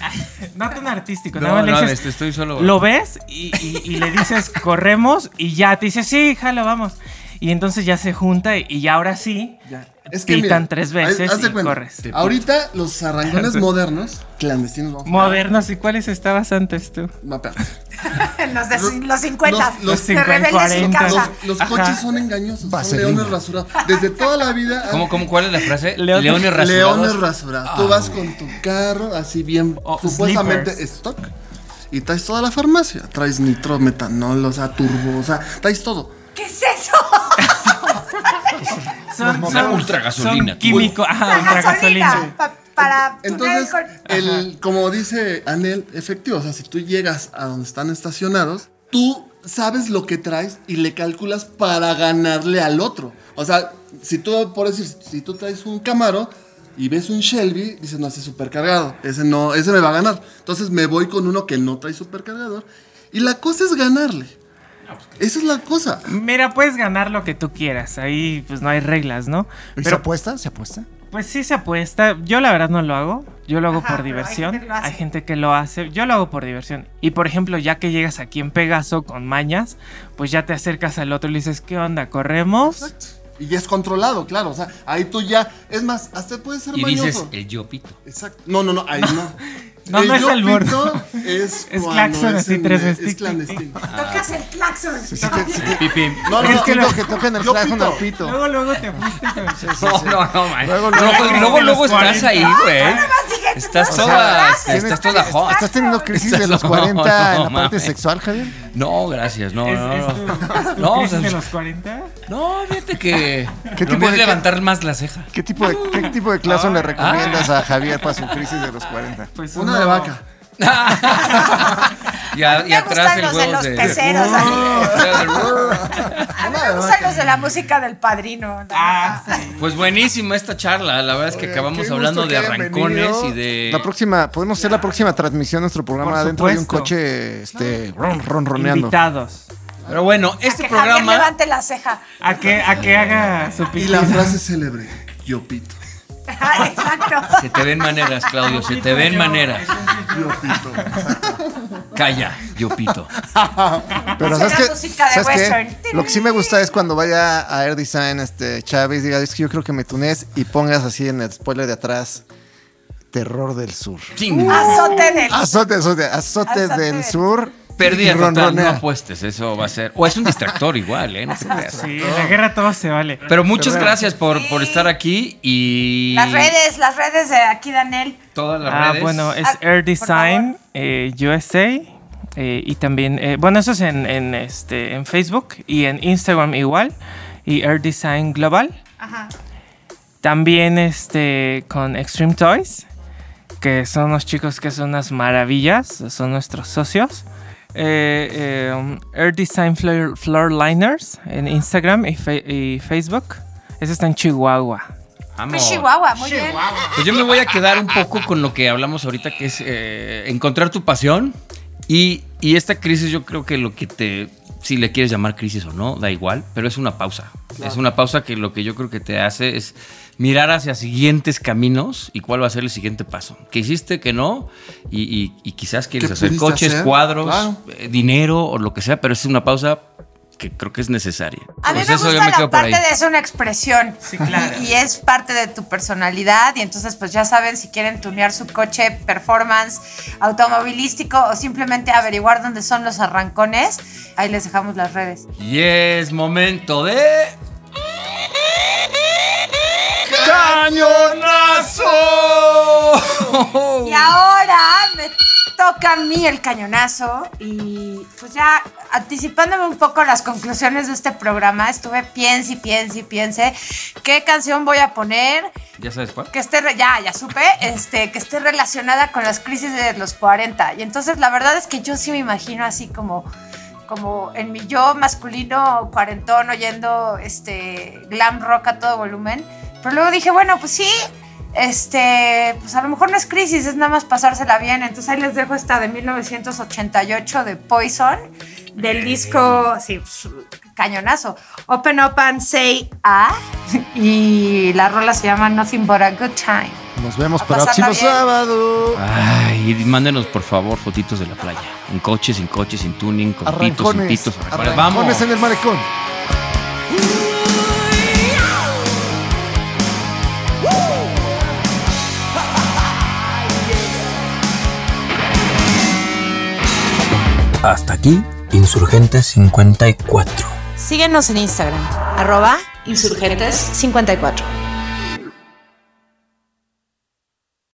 No tan artístico. No, nada más no, le dices. este, estoy solo. Lo ves y, y- y le dices, corremos, y ya te dice, sí, jalo, vamos. Y entonces ya se junta y, y ya ahora sí. Ya. Es que Pitan mira, tres veces y cuenta, corres. Ahorita los arrancones modernos, clandestinos, vamos a Modernos, ¿y cuáles estabas antes tú? No, los de cin- los 50. los- los de 50, rebeldes sin 40. causa. Los, los coches son engañosos, son Vaselina. leones rasurados. Desde toda la vida. ¿Cómo, cómo, ¿Cuál es la frase? Leones- Leones rasurados. Leones rasurados. Tú vas con tu carro así bien, Oh, supuestamente slippers. stock. Y traes toda la farmacia. Traes nitrometanol, o sea, turbo, o sea, traes todo. ¿Qué es eso? Son, Una ultra gasolina, Son químicos. Ah, La ultra gasolina. gasolina. pa- para Entonces, el, como dice Anel, efectivo, o sea, si tú llegas a donde están estacionados, tú sabes lo que traes y le calculas para ganarle al otro. O sea, si tú, por decir, si tú traes un Camaro y ves un Shelby, dices, no, ese es supercargado, ese no, ese me va a ganar. Entonces me voy con uno que no trae supercargador y la cosa es ganarle. Esa es la cosa. Mira, puedes ganar lo que tú quieras. Ahí pues no hay reglas, ¿no? ¿Y ¿Se Pero apuesta? ¿Se apuesta? pues sí se apuesta. Yo la verdad no lo hago. Yo lo hago Ajá, por hay diversión. gente. Hay gente que lo hace. Yo lo hago por diversión. Y por ejemplo, ya que llegas aquí en Pegaso con mañas, pues ya te acercas al otro y le dices, ¿qué onda? ¿Corremos? Y ya es controlado, claro. O sea, ahí tú ya. Es más, hasta puede ser Y mañoso. dices el yo pito. Exacto. No, no, no, ahí no. No, no es albur. Es, Es claxon, es así, clandestino. Tocas el claxon. Pipi. No, no, Es que no, lo que tocan el claxon pito. al pito. Luego, luego te fuiste. No, no, no, man. Luego, Luego, luego- los estás 40. ahí, güey. Estás no, toda, no, estás no, toda hot. ¿Estás teniendo crisis de los No, 40 en la no, parte sexual, Javier? No, gracias, no, ¿Es, no, es no. tu, es tu No, crisis o sea, de los 40? No, fíjate que. ¿Qué tipo de- levantar más la ceja. ¿Qué tipo de, qué tipo de claxon le Ah. recomiendas a Javier para su crisis de los 40? Pues Una uno- de vaca. y, a- y Me atrás gustan el los de huevo los de. peceros. A mí me gustan los de la música del padrino. Ah, sí. Pues buenísima esta charla. La verdad es que Oye, acabamos hablando de arrancones venido. y de. La próxima, podemos hacer la próxima transmisión de nuestro programa dentro de un coche este, ron, ronroneando. Invitados. Pero bueno, A este Javier programa. levante la ceja. A que, a que haga su Y pipí. la frase célebre, yo pito. Ajá, Exacto. Se te ven maneras, Claudio, se te ven maneras. Yo pito. Calla, yo pito. Pero ¿sabes qué? Lo que sí me gusta es cuando vaya a Air Design este, Chávez diga, es que yo creo que me tunees y pongas así en el spoiler de atrás. terror del sur. Azote del Azote, azote, azote Azote del del- sur. Pérdida Y total, no ronronea. apuestes, eso va a ser. O es un distractor igual, ¿eh? No te creas. Sí, en la guerra todo se vale. Pero muchas gracias por, por estar aquí y. Las redes, las redes de aquí, Daniel. Todas las Ah, redes. bueno, es Ah, Air Design eh, USA. eh, y también, eh, bueno, eso es en, en, este, en Facebook y en Instagram igual. Y Air Design Global. Ajá. También este, con Extreme Toys, que son unos chicos que son unas maravillas, son nuestros socios. Eh, eh, Air Design Floor, Floor Liners en Instagram y, fe- y Facebook. Eso está en Chihuahua. Pues Chihuahua, muy bien. Pues yo me voy a quedar un poco con lo que hablamos ahorita, que es eh, encontrar tu pasión. Y, y esta crisis, yo creo que lo que te. Si le quieres llamar crisis o no, da igual, pero es una pausa. Es una pausa que lo que yo creo que te hace es mirar hacia siguientes caminos y cuál va a ser el siguiente paso. ¿Qué hiciste, que no? Y, y- y quizás quieres ¿Qué hacer coches, hacer? cuadros, Claro. eh, dinero o lo que sea, pero es una pausa que creo que es necesaria. A mí Pues me gusta la parte de es una expresión. claro. Y, y es parte de tu personalidad. Y entonces, pues ya saben si quieren tunear su coche performance automovilístico o simplemente averiguar dónde son los arrancones. Ahí les dejamos las redes. Y es momento de. ¡Cañonazo! Y ahora me toca a mí el cañonazo. Y pues ya anticipándome un poco las conclusiones de este programa, estuve piense y piense y piense qué canción voy a poner ¿Ya sabes cuál? que esté, ya, ya supe, este, que esté relacionada con las crisis de los 40. Y entonces la verdad es que yo sí me imagino así como, como en mi yo masculino cuarentón oyendo este glam rock a todo volumen. Pero luego dije, bueno, pues sí, este, pues a lo mejor no es crisis, es nada más pasársela bien. Entonces ahí les dejo esta de 1988 de Poison, del disco, sí, pues, cañonazo. Open Up and Say Ah. Y la rola se llama Nothing But a Good Time. Nos vemos A próximo bien. sábado. Ay, y mándenos por favor fotitos de la playa. En coche, sin coche, sin tuning, con pitos, sin Arrancones. pitos. arrancones. Arrancones Vamos. en el malecón. Hasta aquí, Insurgentes 54. Síguenos en Instagram, arroba insurgentes54.